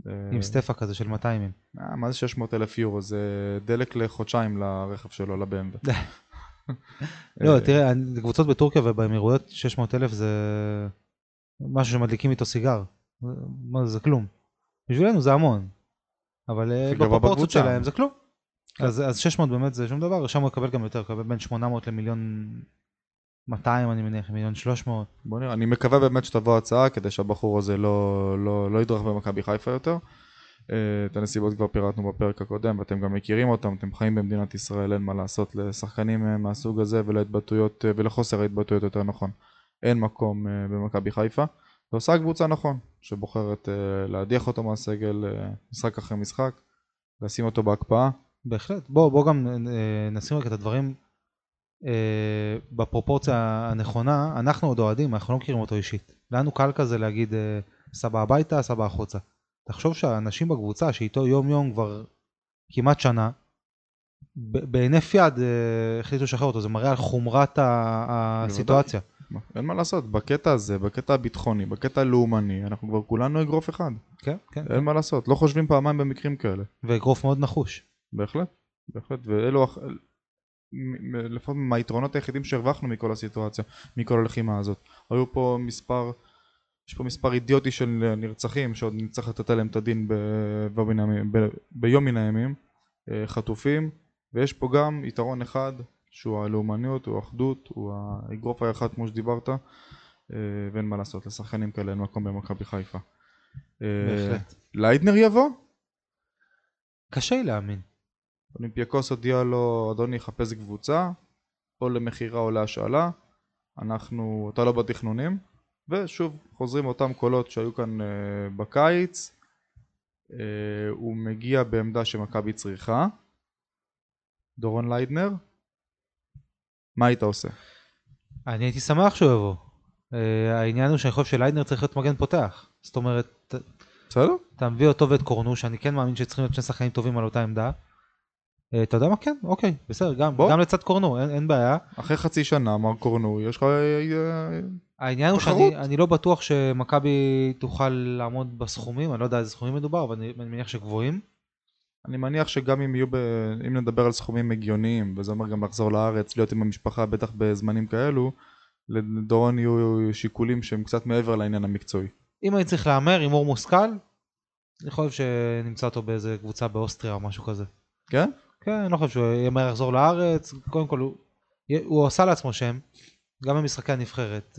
אה, עם סטפה כזה של 200 אה, מה זה 600 אלף יורו? זה דלק לחודשיים לרכב שלו, ל-BMW. לא, אה, תראה, קבוצות בטורקיה ובאמירויות 600 אלף זה משהו שמדליקים איתו סיגר. מה זה, זה כלום. בשבילנו זה המון. אבל אה, בפרופורציות. שלהם זה כלום. כן. אז אז 600 באמת זה שום דבר, שם הוא יקבל גם יותר, יקבל בין 800 למיליון 200 אני מניח, מיליון 300. בוא נראה, אני מקווה באמת שתבוא הצעה כדי שהבחור הזה לא, לא, לא ידרך במכבי חיפה יותר. אה, את הנסיבות כבר פירטנו בפרק הקודם ואתם גם מכירים אותם, אתם חיים במדינת ישראל, אין מה לעשות לשחקנים אה, מהסוג הזה ולהתבטאויות ולחוסר ההתבטאויות יותר נכון. אין מקום אה, במכבי חיפה. ועושה קבוצה נכון, שבוחרת אה, להדיח אותו מהסגל אה, משחק אחרי משחק, לשים אותו בהקפאה. בהחלט. בוא, בוא גם נשים רק את הדברים בפרופורציה הנכונה. אנחנו עוד אוהדים, אנחנו לא מכירים אותו אישית. לנו קל כזה להגיד סבא הביתה, סבא החוצה. תחשוב שהאנשים בקבוצה שאיתו יום יום כבר כמעט שנה, בהינף יד החליטו לשחרר אותו, זה מראה על חומרת הסיטואציה. אין מה לעשות, בקטע הזה, בקטע הביטחוני, בקטע הלאומני, אנחנו כבר כולנו אגרוף אחד. כן, כן. אין מה לעשות, לא חושבים פעמיים במקרים כאלה. ואגרוף מאוד נחוש. בהחלט, בהחלט, ואלו לפחות מהיתרונות היחידים שהרווחנו מכל הסיטואציה, מכל הלחימה הזאת. היו פה מספר, יש פה מספר אידיוטי של נרצחים שעוד נצטרך לתת עליהם את הדין ב- הימים- ב- ביום מן הימים, אה, חטופים, ויש פה גם יתרון אחד שהוא הלאומניות, הוא האחדות, הוא האגרוף האחד כמו שדיברת, אה, ואין מה לעשות, לשחקנים כאלה אין מקום במכבי חיפה. אה, בהחלט. ליידנר יבוא? קשה לי להאמין. אולימפיאקוס הודיע לו, אדוני חפש קבוצה, או למכירה או להשאלה, אנחנו, אתה לא בתכנונים, ושוב, חוזרים אותם קולות שהיו כאן אה, בקיץ, אה, הוא מגיע בעמדה שמכבי צריכה, דורון ליידנר, מה היית עושה? אני הייתי שמח שהוא יבוא. Uh, העניין הוא שאני חושב שליידנר צריך להיות מגן פותח. זאת אומרת, בסדר? אתה מביא אותו ואת קורנו, שאני כן מאמין שצריכים להיות שני שחקנים טובים על אותה עמדה. Uh, אתה יודע מה? כן, אוקיי, בסדר, גם, בוא. גם לצד קורנו, אין, אין בעיה. אחרי חצי שנה, מר קורנו, יש לך... אה, העניין הוא. שאני אני לא בטוח שמכבי תוכל לעמוד בסכומים, אני לא יודע איזה סכומים מדובר, אבל אני, אני מניח שגבוהים. אני מניח שגם אם יהיו, ב... אם נדבר על סכומים הגיוניים, וזה אומר גם לחזור לארץ, להיות עם המשפחה, בטח בזמנים כאלו, לדורון יהיו שיקולים שהם קצת מעבר לעניין המקצועי. אם אני צריך להמר, הימור מושכל, אני חושב שנמצא אותו באיזה קבוצה באוסטריה או משהו כזה. כן? כן, אני לא חושב שהוא ימהר לחזור לארץ, קודם כל הוא, הוא עשה לעצמו שם, גם במשחקי הנבחרת,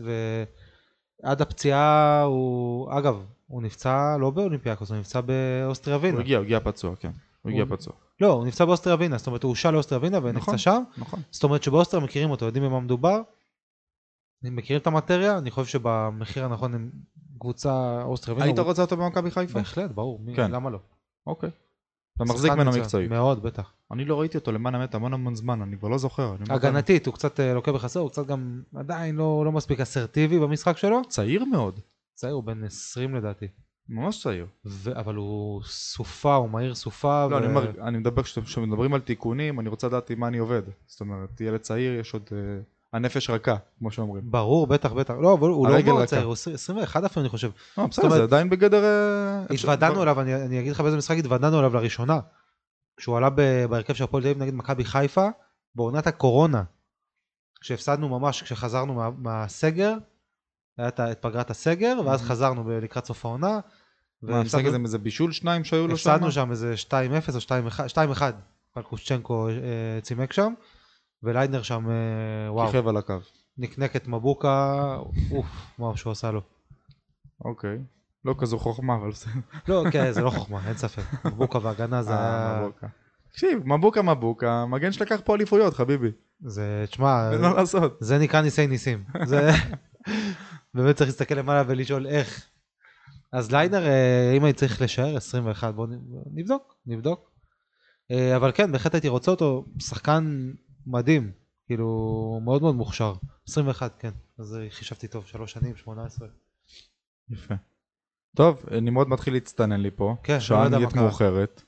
ועד הפציעה הוא, אגב, הוא נפצע לא באולימפיאקוס, הוא נפצע באוסטריה ווינה. הוא הגיע, הוא הגיע פצוע, כן. הוא הגיע פצוע. לא, הוא נפצע באוסטריה ווינה, זאת אומרת הוא הושל לאוסטריה ווינה ונפצע נכון. שם, נכון. זאת אומרת שבאוסטריה מכירים אותו, יודעים במה מדובר, מכירים את המטריה, אני חושב שבמחיר הנכון הם קבוצה אוסטריה ווינה. היית רוצה אותו במכבי חיפה? בהחלט, ברור, כן. למה לא? אוקיי. אתה מחזיק ממנו מקצועית. מאוד, בטח. אני לא ראיתי אותו למען האמת המון המון זמן, אני כבר לא זוכר. הגנתית, הוא קצת אה, לוקה בחסר, הוא קצת גם עדיין לא, לא מספיק אסרטיבי במשחק שלו. צעיר מאוד. צעיר, הוא בן 20 לדעתי. ממש צעיר. ו... אבל הוא סופה, הוא מהיר סופה. לא, ו... אני אומר, אני מדבר, כשמדברים על תיקונים, אני רוצה לדעת עם מה אני עובד. זאת אומרת, ילד צעיר, יש עוד... אה, הנפש רכה, כמו שאומרים. ברור, בטח, בטח. לא, אבל הוא לא מאוד. צעיר, הוא 20 21 אפילו, אני חושב. לא, בסדר, זה עדיין בגדר... אה, התוודענו אליו, אני, אני אגיד לך באיזה משחק התוודענו אליו לראשונה. כשהוא עלה בהרכב של הפועל תל אביב נגד מכבי חיפה, בעונת הקורונה. כשהפסדנו ממש, כשחזרנו מה, מהסגר, היה את פגרת הסגר, ואז חזרנו ב- לקראת סוף העונה. מה, הזה עם איזה בישול שניים שהיו לו שם? הפסדנו שם איזה 2-0 או 2-1, 2-1, פלקושצ'נקו אה, צימק שם, וליידנר שם, אה, וואו, כיכב על הקו. נקנק את מבוקה, אוף, וואו, שהוא עשה לו. אוקיי. לא כזו חוכמה, אבל בסדר. לא, כן, זה לא חוכמה, אין ספק. מבוקה והגנה זה אה, היה... תקשיב, מבוקה מבוקה, מגן שלקח פה אליפויות, חביבי. זה, תשמע, מה. זה נקרא ניסי ניסים. זה... באמת צריך להסתכל למעלה ולשאול איך. אז ליידנר, אה, אם אני צריך לשער 21, בואו נבדוק, נבדוק. אה, אבל כן, בהחלט הייתי רוצה אותו, שחקן מדהים, כאילו, מאוד מאוד מוכשר. 21, כן. אז חישבתי טוב, שלוש שנים, 18. יפה. טוב, נמרוד מתחיל להצטנן לי פה. כן, לא שעה מה נהיית. מאוחרת.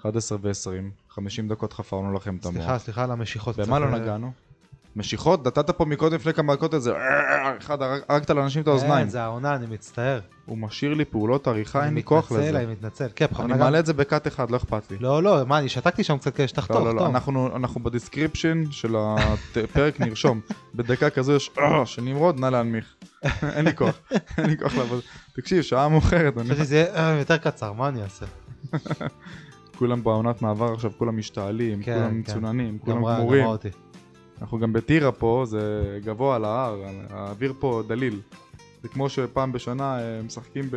11 ו-20, 50 דקות חפרנו לכם את המוח. סליחה, סליחה על המשיכות. במה לא נגענו? משיכות, נתת פה מקודם לפני כמה דקות איזה "אה, אחד, הרג- הרגת לאנשים את האוזניים. כן, זה העונה, אני מצטער. הוא משאיר לי פעולות עריכה, אין אני לי כוח מתנצל, לזה. אני מתנצל. כן, בכוונה אני מעלה את זה ב cut אחד, לא אכפת לי. לא, לא, מה, אני שתקתי שם קצת כדי שתחתוך, לא, לא, לא. אנחנו, ב description של הפרק נרשום. בדקה כזו יש "אה, של נמרוד, נא להנמיך. אין לי כוח, אין לי כוח לעבוד. תקשיב, שעה מאוחרת, אני... חשבתי שזה יהיה אה, יותר קצר, מה אני אעשה? כולם בעונת מעבר עכשיו, כולם משתעלים, כן, כולם כן. מצוננים, כולם גמרה גמורים. אנחנו גם בטירה פה, זה גבוה על ההר, האוויר פה דליל. זה כמו שפעם בשנה אה, משחקים ב...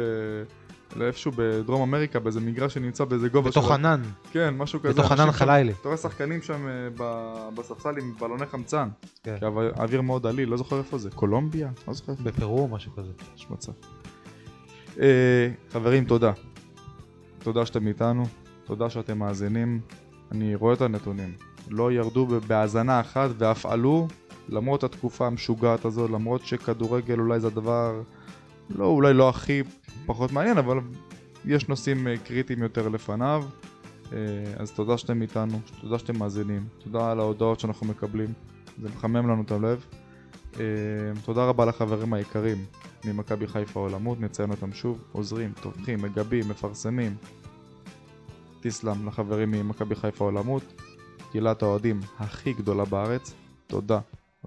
איפשהו בדרום אמריקה, באיזה מגרש שנמצא באיזה גובה בתוך של- ענן, כן, משהו כזה. בתוך ענן חלילי. אתה רואה שחקנים שם אה, בספסל עם בלוני חמצן. כן. כי האוויר- מאוד דליל, לא זוכר איפה זה. קולומביה? לא זוכר איפה בפרו, משהו כזה. יש מצב. אה, חברים, תודה. תודה שאתם איתנו, תודה שאתם מאזינים. אני רואה את הנתונים. לא ירדו בהאזנה אחת ואף עלו, למרות התקופה המשוגעת הזו, למרות שכדורגל אולי זה הדבר, לא, אולי לא הכי פחות מעניין, אבל יש נושאים אה, קריטיים יותר לפניו. אה, אז תודה שאתם איתנו, תודה שאתם מאזינים, תודה על ההודעות שאנחנו מקבלים, זה מחמם לנו את הלב. אה, תודה רבה לחברים היקרים ממכבי חיפה עולמות, נציין אותם שוב, עוזרים, תומכים, מגבים, מפרסמים. תסלם לחברים ממכבי חיפה עולמות, קהילת האוהדים הכי גדולה בארץ. תודה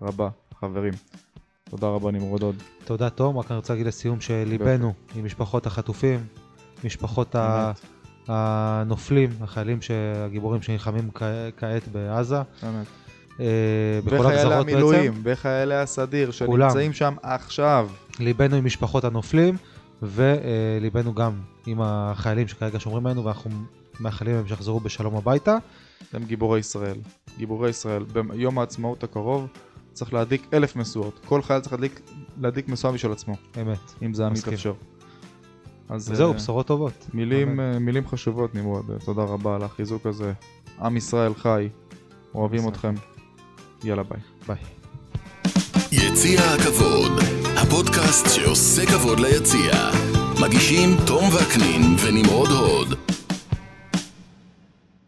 רבה חברים. תודה רבה נמרוד עוד. תודה תום, רק אני רוצה להגיד לסיום שליבנו עם משפחות החטופים, משפחות ה-. הנופלים, החיילים הגיבורים שנלחמים כעת בעזה. באמת. אה, בכל וחיילי המילואים. וחיילי הסדיר. שנמצאים שם עכשיו. ליבנו עם משפחות הנופלים, וליבנו גם עם החיילים שכרגע שומרים עלינו, ואנחנו מאחלים להם שיחזרו בשלום הביתה. הם גיבורי ישראל. גיבורי ישראל. ביום העצמאות הקרוב צריך להדליק אלף משואות. כל חייל צריך להדליק, להדליק משואה משל עצמו, אמת. אם זה מסכים. מתאפשר. אז וזהו, אה, בשורות טובות. מילים. אה, מילים חשובות נמרוד, תודה רבה על החיזוק הזה. עם ישראל חי, אוהבים ישראל. אתכם. יאללה ביי. ביי. יציע הכבוד, הפודקאסט שעושה כבוד ליציע. מגישים תום וקנין ונמרוד הוד.